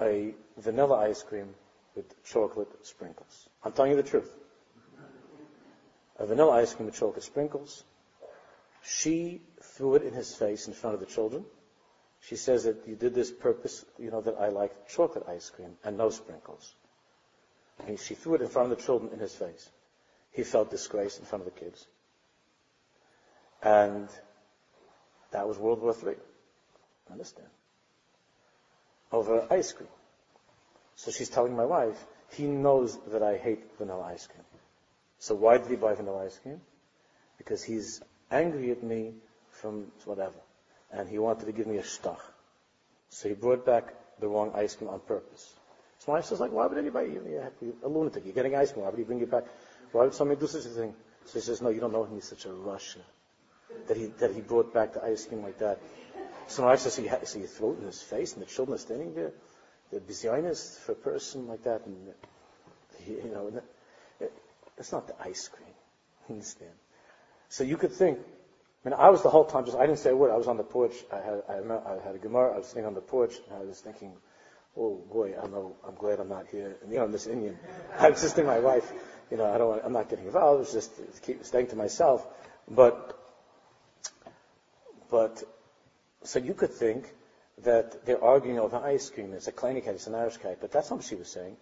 a vanilla ice cream with chocolate sprinkles. I'm telling you the truth. A vanilla ice cream with chocolate sprinkles. She threw it in his face in front of the children. She says that you did this purpose, you know, that I like chocolate ice cream and no sprinkles. And she threw it in front of the children in his face. He felt disgraced in front of the kids. And that was World War III. Understand? Over ice cream. So she's telling my wife, He knows that I hate vanilla ice cream. So why did he buy vanilla ice cream? Because he's angry at me from whatever. And he wanted to give me a shtach. So he brought back the wrong ice cream on purpose. So my says, like, why would anybody, you're a lunatic, you're getting ice cream, why would he bring it back? Why would somebody do such a thing? So he says, no, you don't know him, he's such a Russia. That he, that he brought back the ice cream like that. So my says, you, so you throw it in his face and the children are standing there? The bizarreness for a person like that, and you know, it's not the ice cream. Understand? So you could think, I mean, I was the whole time just, I didn't say a word. I was on the porch. I had, I, I had a Gemara. I was sitting on the porch, and I was thinking, oh boy, I know, I'm glad I'm not here. You know, I'm this Indian. I was just thinking my wife, you know, I don't want, I'm not getting involved. I was just keep staying to myself. But, but, so you could think that they're arguing over ice cream. It's a kleinigkeit, it's an Arishkeit. But that's not what she was saying.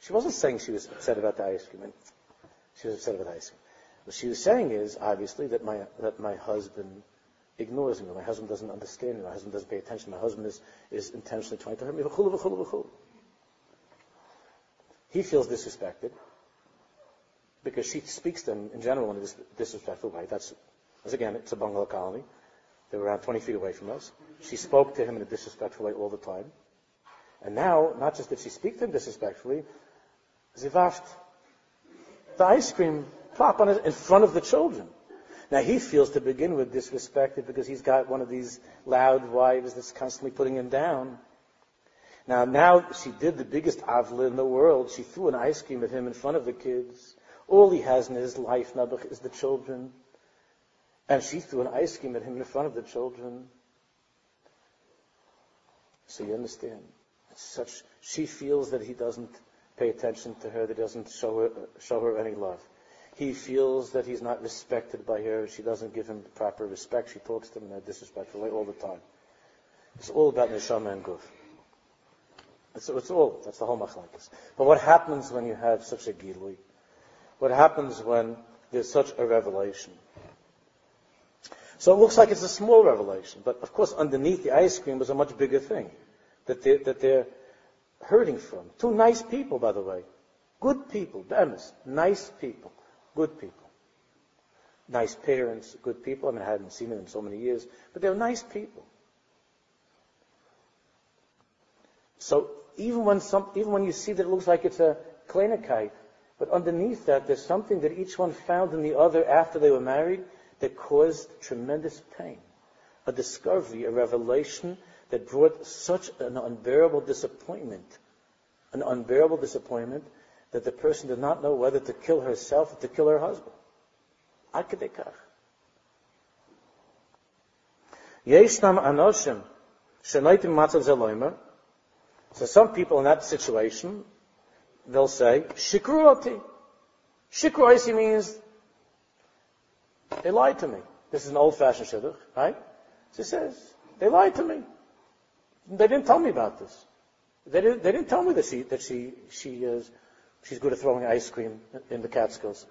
She wasn't saying she was upset about the ice cream. She was upset about ice cream. What she was saying is, obviously, that my, that my husband ignores me. My husband doesn't understand me. My husband doesn't pay attention. My husband is, is intentionally trying to hurt me. He feels disrespected because she speaks to him in general in a disrespectful way. That's, as again, it's a bungalow colony. They were around 20 feet away from us. She spoke to him in a disrespectful way all the time. And now, not just did she speak to him disrespectfully, Zivaft, the ice cream plop on it in front of the children. Now he feels to begin with disrespected because he's got one of these loud wives that's constantly putting him down. Now, now she did the biggest avla in the world. She threw an ice cream at him in front of the kids. All he has in his life, Nabuch, is the children. And she threw an ice cream at him in front of the children. So you understand. Such, she feels that he doesn't pay attention to her, that he doesn't show her, show her any love. He feels that he's not respected by her. She doesn't give him the proper respect. She talks to him in a disrespectful way all the time. It's all about neshama and guf. It's, it's all. That's the whole machlekes. But what happens when you have such a gilui? What happens when there's such a revelation? So it looks like it's a small revelation, but of course underneath the ice cream was a much bigger thing that they're, that they're hurting from. Two nice people, by the way. Good people, bemis, nice people. Good people. Nice parents, good people. I mean, I hadn't seen them in so many years, but they were nice people. So even when some, even when you see that it looks like it's a kleinigkeit, but underneath that, there's something that each one found in the other after they were married that caused tremendous pain. A discovery, a revelation that brought such an unbearable disappointment, an unbearable disappointment that the person did not know whether to kill herself or to kill her husband. Akadekach. Yeshnam anoshim shenaitim matzav zeloimer. So some people in that situation, they'll say, shikruoti. Shikruoti means they lied to me. This is an old-fashioned shidduch, right? She says, they lied to me. They didn't tell me about this. They didn't, they didn't tell me that she, that she, she is, She's good at throwing ice cream in the Catskills.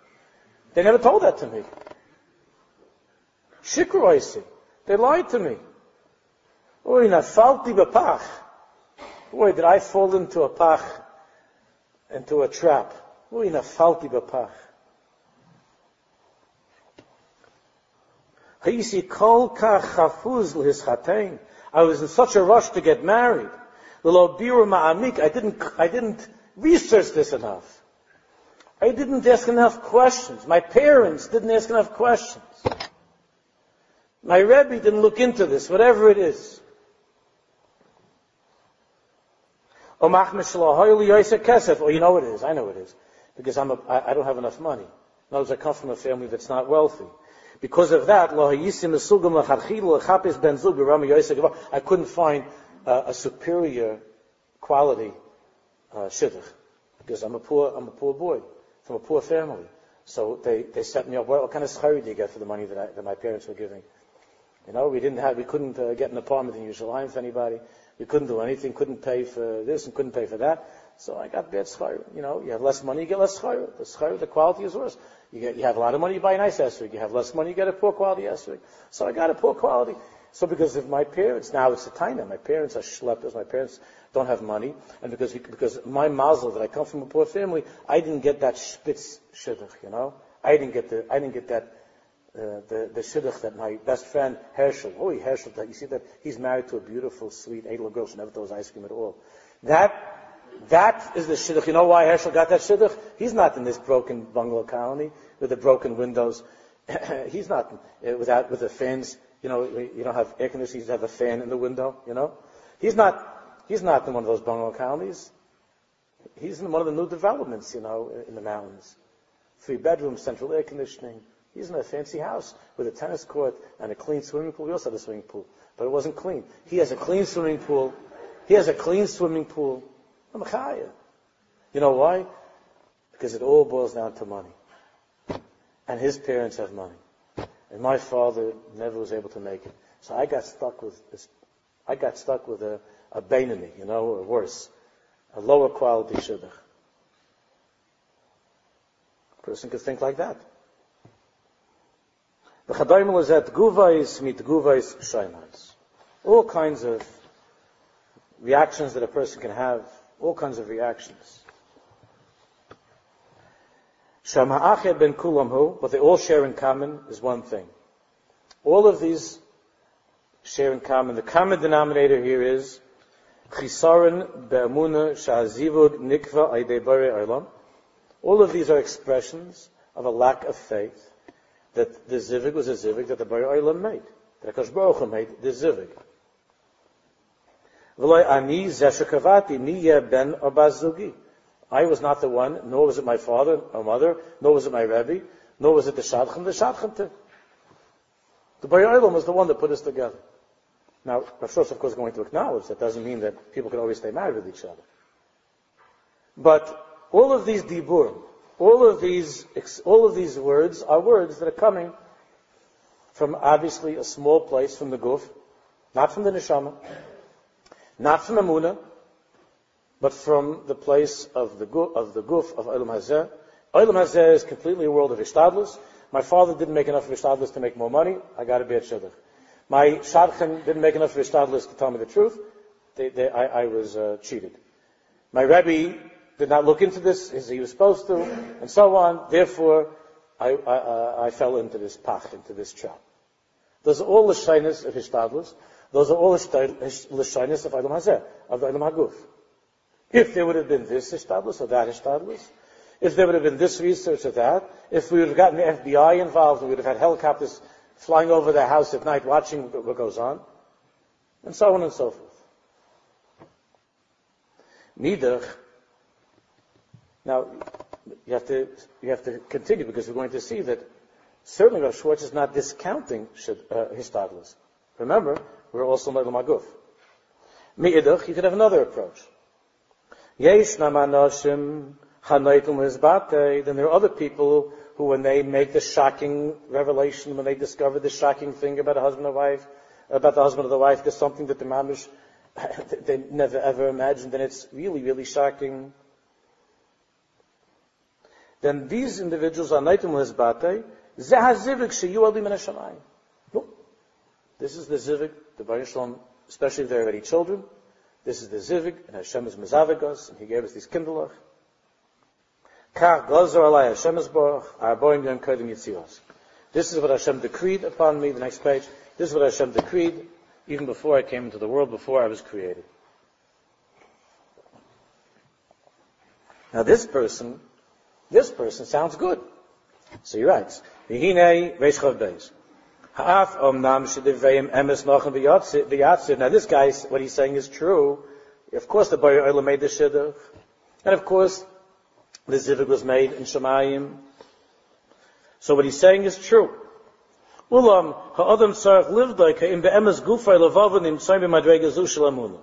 They never told that to me. Shikroisi. They lied to me. Boy, did I fall into a pach, into a trap. Oy, nafalti b'pach. I was in such a rush to get married. I didn't, I didn't researched this enough. I didn't ask enough questions. My parents didn't ask enough questions. My Rebbe didn't look into this, whatever it is. Or oh, you know it is. I know it is. Because I'm a, I, I don't have enough money. In other words, I come from a family that's not wealthy. Because of that, I couldn't find uh, a superior quality uh, shidduch, because I'm a poor, I'm a poor boy from a poor family. So they, they set me up. Well, what kind of schar do you get for the money that, I, that my parents were giving? You know, we didn't have, we couldn't uh, get an apartment in Yerushalayim for anybody. We couldn't do anything, couldn't pay for this and couldn't pay for that. So I got bad schar. You know, you have less money, you get less schar. The schar, the quality is worse. You get, you have a lot of money, you buy a nice esrog. You have less money, you get a poor quality esrog. So I got a poor quality. So because of my parents, now it's a taina. My parents are schleppers. My parents don't have money, and because because my mazel that I come from a poor family, I didn't get that spitz shidduch. You know, I didn't get the I didn't get that uh, the the shidduch that my best friend Herschel. Oh, Herschel, that you see that he's married to a beautiful, sweet, little girl. She never throws ice cream at all. That that is the shidduch. You know why Herschel got that shidduch? He's not in this broken bungalow colony with the broken windows. he's not uh, without with the fans you know, you don't have air conditioning, you have a fan in the window, you know. He's not, he's not in one of those bungalow colonies. He's in one of the new developments, you know, in the mountains. Three bedrooms, central air conditioning. He's in a fancy house with a tennis court and a clean swimming pool. We also had a swimming pool, but it wasn't clean. He has a clean swimming pool. He has a clean swimming pool. I'm a You know why? Because it all boils down to money. And his parents have money. And my father never was able to make it. So I got stuck with this, I got stuck with a, a Bainani, you know, or worse, a lower quality shidduch. A person could think like that. The Chadaim is at guvais mit guvais shainas. All kinds of reactions that a person can have, all kinds of reactions. Shama ben kulam what they all share in common is one thing. All of these share in common. The common denominator here is chisaron be'amuna sha'azivud nikva aydei arlam. All of these are expressions of a lack of faith that the zivig was a zivig that the Bari Olam made. That Akash Baruch made the zivig. V'loi ani zeshakavati niye ben abazugi. I was not the one, nor was it my father or mother, nor was it my Rebbe, nor was it the Shadchan, the Shadchan. too. The Bari Olam was the one that put us together. Now, Rav of course, going to acknowledge that doesn't mean that people can always stay married with each other. But all of these dibur, all of these, all of these words are words that are coming from obviously a small place from the guf, not from the neshama, not from Amunah, but from the place of the of the guf of Olam Hazeh. Olam Hazeh is completely a world of ishtadlus. My father didn't make enough of ishtadlus to make more money. I got to be at shidduch. My shadchan didn't make enough of ishtadlus to tell me the truth. They, they, I, I, was uh, cheated. My Rebbe did not look into this as he was supposed to, and so on. Therefore, I, I, I fell into this pach, into this trap. Those are all the shyness of ishtadlus. Those are all the shyness of Olam Hazeh, of the Olam Haguf. If there would have been this Ishtadlus or that Ishtadlus, if there would have been this research or that, if we would have gotten the FBI involved, and we would have had helicopters flying over the house at night watching what goes on, and so on and so forth. Nidach. Now, you have to you have to continue because we're going to see that certainly Rav Schwartz is not discounting uh. Remember, we're also Maguf. Mi'idach, you could have another approach. Yesh namanoshim hanaitum hizbate. Then there are other people who, when they make the shocking revelation, when they discover the shocking thing about a husband and wife, about the husband or the wife, there's something that the mamish they never ever imagined, and it's really, really shocking. Then these individuals are naitum hizbate. Zehazivik sheyu alim This is the zivik, the Baruch especially if they're already children. This is the Zivig, and Hashem is Mezavigos, and He gave us these Kindlech. Kach Gozer Alai Hashem is Baruch, Arboim Yom Kodim Yitzios. This is what Hashem decreed upon me, the next page. This is what Hashem decreed even before I came into the world, before I was created. Now this person, this person sounds good. So he writes, Vihine Reishchav Beis. Now this guy, what he's saying is true. Of course the Bayer Olam made the Shidduch. And of course, the Zivig was made in Shemayim. So what he's saying is true. Ulam, tzarech ka'im be'emes gufay shalamuna.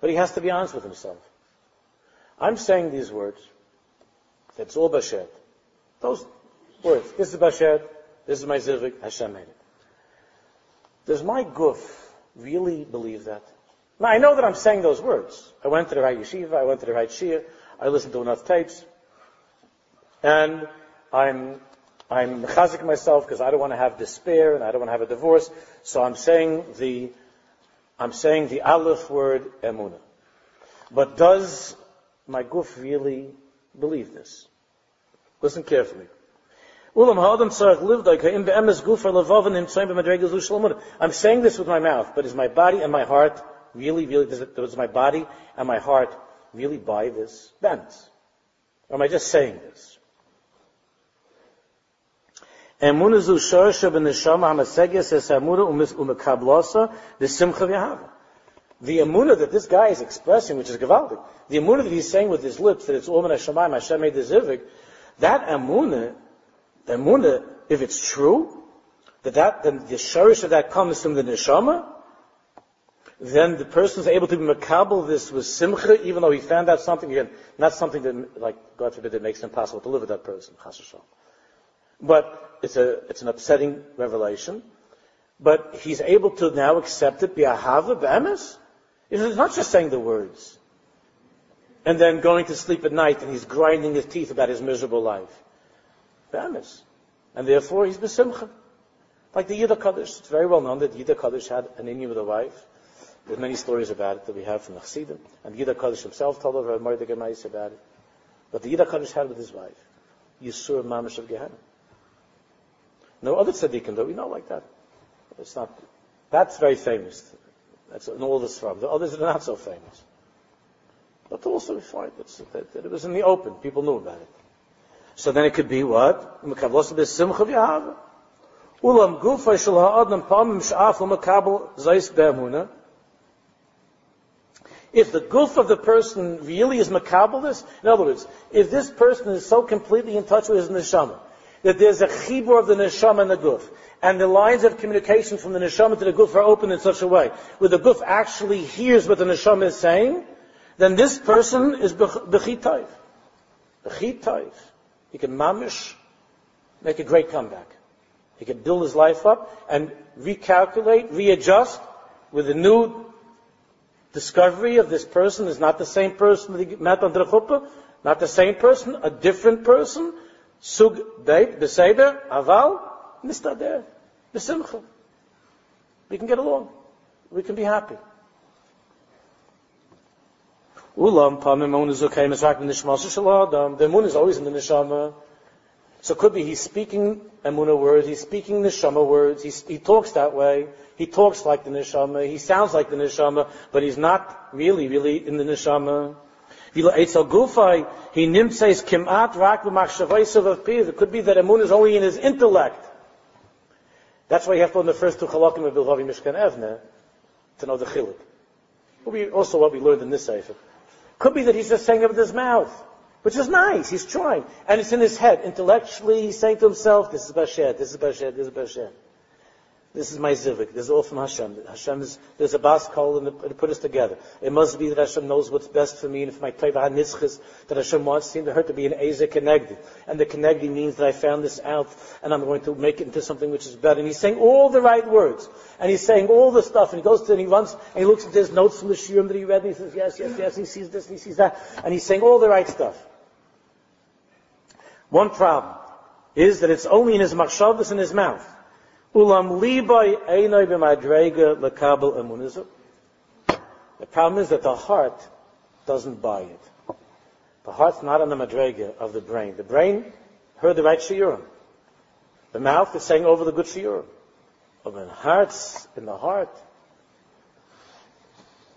But he has to be honest with himself. I'm saying these words. It's all Bashet. Those words. This is Bashet. This is my zivik. Hashem made it. Does my guf really believe that? Now, I know that I'm saying those words. I went to the right yeshiva, I went to the right shia, I listened to enough tapes, and I'm I'm mechazik myself because I don't want to have despair and I don't want to have a divorce. So I'm saying the, I'm saying the aleph word emuna. But does my guf really believe this? Listen carefully. I'm saying this with my mouth, but is my body and my heart really, really, does, it, does my body and my heart really buy this bent? Or am I just saying this? Emunah zu shorsha b'neshama hamaseges es amura umekablosa v'simcha v'yahava. The emunah that this guy is expressing, which is gavaldik, the emunah that he's saying with his lips, that it's Omen Hashemayim, Hashem made the zivik, that emunah, the emunah, if it's true, that, that then the shorish of that comes from the neshama, then the person is able to be makabel this with simcha, even though he found out something, again, not something that, like, God forbid, that makes it impossible to live with that person, But it's a, it's an upsetting revelation. But he's able to now accept it, bi'ahava, be'emes. It's not just saying the words. And then going to sleep at night and he's grinding his teeth about his miserable life. Be'emes. And therefore he's besimcha. Like the Yidda Kaddish. It's very well known that Yidda Kaddish had an inyan with a wife. There's many stories about it that we have from the Chassidim. And Yidda Kaddish himself told Mordechai about it. But the Yidda Kaddish had with his wife. Yisur Mamish of Gehenna. No other tzaddikim that we know like that. It's not, that's very famous. That's in all the Sram. The others are not so famous. But also we find that, that, it was in the open. People knew about it. So then it could be what? Ulam gufa shel ha'adam pamim sh'af zayis. If the goof of the person really is makabelis, in other words, if this person is so completely in touch with his neshama, that there's a chibur of the neshama and the guf. And the lines of communication from the neshama to the guf are open in such a way, where the guf actually hears what the neshama is saying, then this person is bechitayv. Bechitayv. He can mamish, make a great comeback. He can build his life up and recalculate, readjust with a new discovery of this person is not the same person that he met under the chuppah, not the same person, a different person, Sug beit, beseder, aval, mistader, besimcha. We can get along. We can be happy. Ulam is okay The moon is always in the neshama. So it could be he's speaking emuna words, he's speaking neshama words, he's, he talks that way, he talks like the neshama, he sounds like the neshama, but he's not really, really in the neshama. He nimtzeis kimat rak. It could be that Emun is only in his intellect. That's why you have to learn the first two chalakim of Bilvavi Mishkan Evneh to know the chilik. Also what we learned in this sefer. Could be that he's just saying it with his mouth, which is nice. He's trying. And it's in his head. Intellectually, he's saying to himself, this is Bashed, this is Bashed, this is Bashed. This is my zivik. This is all from Hashem. Hashem is, there's a bas kol and it put us together. It must be that Hashem knows what's best for me and if my taiva nitzchis, that Hashem wants to her to be an eze connected. And the connected means that I found this out and I'm going to make it into something which is better. And he's saying all the right words. And he's saying all the stuff and he goes to and he runs and he looks at his notes from the shirim that he read and he says, yes, yes, yes, and he sees this and he sees that. And he's saying all the right stuff. One problem is that it's only in his machshavas in his mouth. The problem is that the heart doesn't buy it. The heart's not on the madrega of the brain. The brain heard the right shiurim. The mouth is saying over the good shiurim. But when heart's in the heart,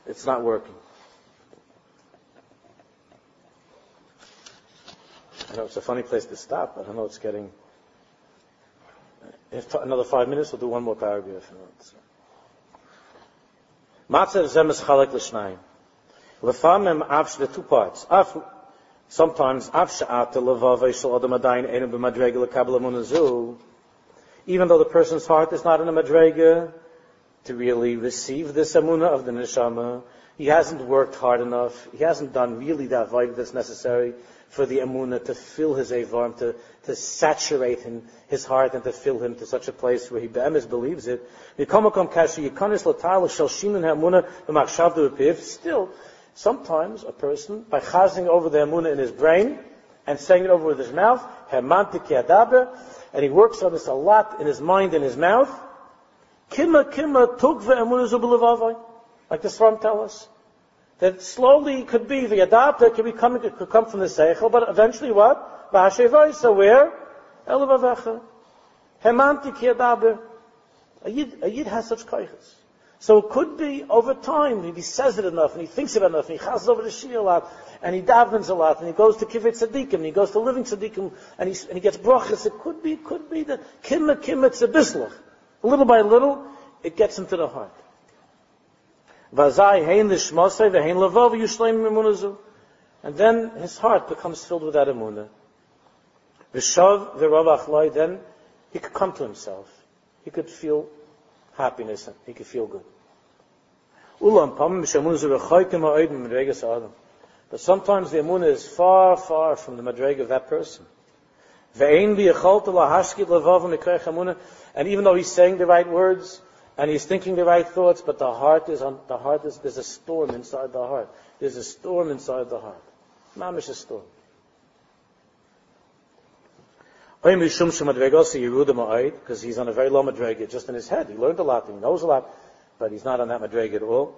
it's not working. I know it's a funny place to stop, but I know it's getting if another five minutes, we'll do one more paragraph. Matzah zemes chalek l'shnayim. Lefamim afsh the two parts. Af, sometimes af sha'at levavay shel adam adayin enu b'madrega lekabel amunazu. Even though the person's heart is not in a madrega to really receive this amuna of the neshama, he hasn't worked hard enough. He hasn't done really that vibe that's necessary for the amuna to fill his avarm, to, to saturate him, his heart and to fill him to such a place where he be'emes believes it. Still, sometimes a person, by chazing over the amuna in his brain and saying it over with his mouth, and he works on this a lot in his mind and his mouth, like the Swarm tell us. That slowly could be the adopter could become it could come from the seichel, but eventually what? So where? Elavavecha. Hemanti ki A yid, a has such kaiches. So it could be over time, if he says it enough, and he thinks about it enough, and he chazes over the shir a lot, and he davens a lot, and he goes to kivet tzaddikim, and he goes to living tzaddikim, and he, and he gets brachas. It could be, could be that kimma kimma tzabislach. Little by little, it gets into the heart. And then his heart becomes filled with that emunah. V'shav v'rav then he could come to himself. He could feel happiness and he could feel good. But sometimes the emunah is far, far from the madrega of that person. And even though he's saying the right words and he's thinking the right thoughts, but the heart is on, the heart is, there's a storm inside the heart. There's a storm inside the heart. Mamish a storm. Because he's on a very low madrega, just in his head. He learned a lot, he knows a lot, but he's not on that madrega at all.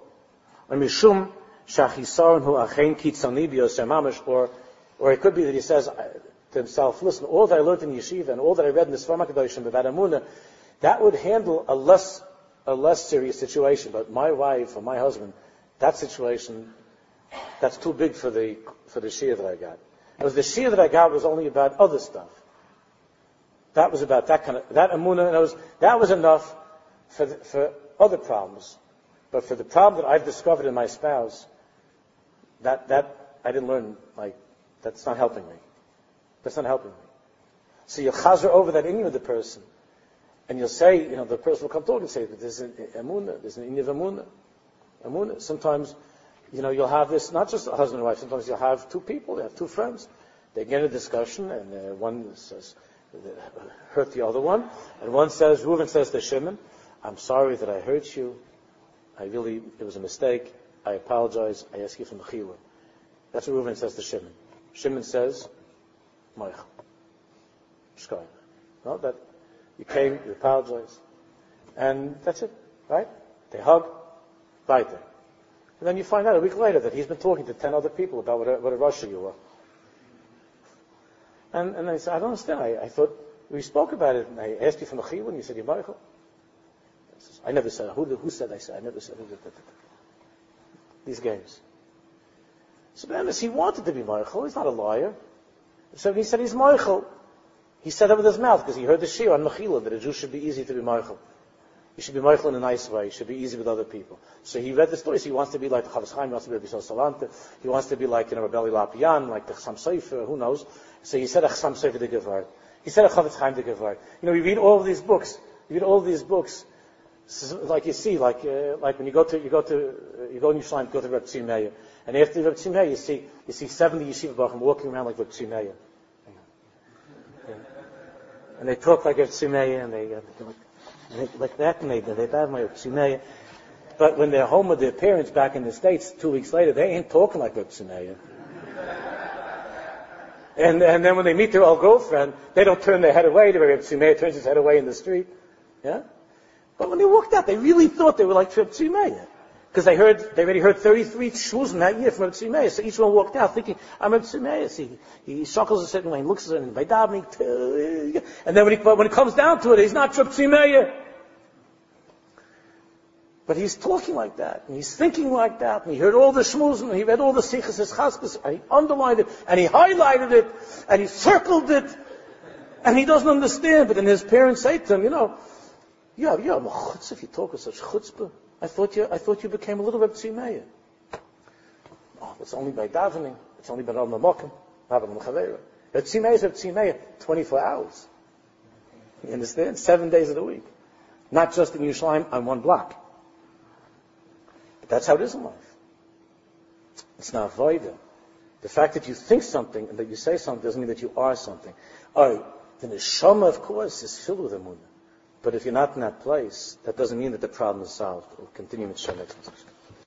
Or, or it could be that he says uh, to himself, listen, all that I learned in yeshiva and all that I read in the about emunah, that would handle a less, a less serious situation. But my wife or my husband, that situation, that's too big for the, for the shiur that I got. Because the shiur that I got was only about other stuff. That was about that kind of, that emunah, that was, that was enough for, the, for other problems. But for the problem that I've discovered in my spouse, that, that, I didn't learn, like, that's not helping me. That's not helping me. So you chazer over that in of the person. And you'll say, you know, the person will come talk and say, there's an emunah, there's an inyan of emunah. Emunah. Sometimes, you know, you'll have this, not just a husband and wife, sometimes you'll have two people, they have two friends. They get in a discussion, and uh, one says, hurt the other one. And one says, Reuven says to Shimon, I'm sorry that I hurt you. I really, it was a mistake. I apologize. I ask you for mechila. That's what Reuven says to Shimon. Shimon says. Shkoy. No, that you came, you apologized. And that's it, right? They hug, weiter. And then you find out a week later that he's been talking to ten other people about what a, what a rasha you were. And, and I said, I don't understand. I, I thought we spoke about it, and I asked you the chiyuv, and you said you're mochel. I never said. Who, who said I said? I never said. These games. So then, he wanted to be mochel. He's not a liar. So he said he's mochel. He said that with his mouth because he heard the shiur on Mechila that a Jew should be easy to be mochel. He should be mochel in a nice way. He should be easy with other people. So he read the stories. He wants to be like the Chofetz Chaim. He wants to be Rabbi Salanter. He wants to be like, you know, Rabbi Lopian, like the Chassam Sofer, who knows. So he said a Chassam Sofer de Gevard. He said a Chofetz Chaim de Gevard. You know, we read all these books. You read all these books. Like you see, like, uh, like when you go to, you go to, uh, you go in Yerushalayim, go to Reb Tzvi Meir. And after Reb Tzvi Meir, you see, you see 70 yeshiva bachim walking around like Reb Tzvi Meir. And they talk like Reb Tzvi and they, uh, like, like that, and they, they Reb Tzvi But when they're home with their parents back in the States, two weeks later, they ain't talking like Reb Tzvi And, and then when they meet their old girlfriend, they don't turn their head away. The Reb turns his head away in the street. Yeah? But when they walked out, they really thought they were like Reb Tzvi Because they heard, they already heard 33 shmuzim that year from Tzvi So each one walked out thinking, I'm See, he, he chuckles a certain way and looks at it and by davening, and then when, he, when it comes down to it, he's not Reb Tzvi But he's talking like that, and he's thinking like that, and he heard all the shmuzim, and he read all the sikhs, his chaskas, and he underlined it, and he highlighted it, and he circled it, and he doesn't understand. But then his parents say to him, you know, you yeah, I'm a chutz if you talk with such chutzpah. I thought you, I thought you became a little Reb Tzimei. Oh, it's only by davening. It's only by Ram Mamokim. Rabban Mechavera. Reb Tzimei is Tzimei 24 hours. You understand? Seven days of the week. Not just in Yerushalayim on one block. But that's how it is in life. It's not voida. The fact that you think something and that you say something doesn't mean that you are something. Oh, the neshama, of course, is filled with emunah. But if you're not in that place, that doesn't mean that the problem is solved. We'll continue with next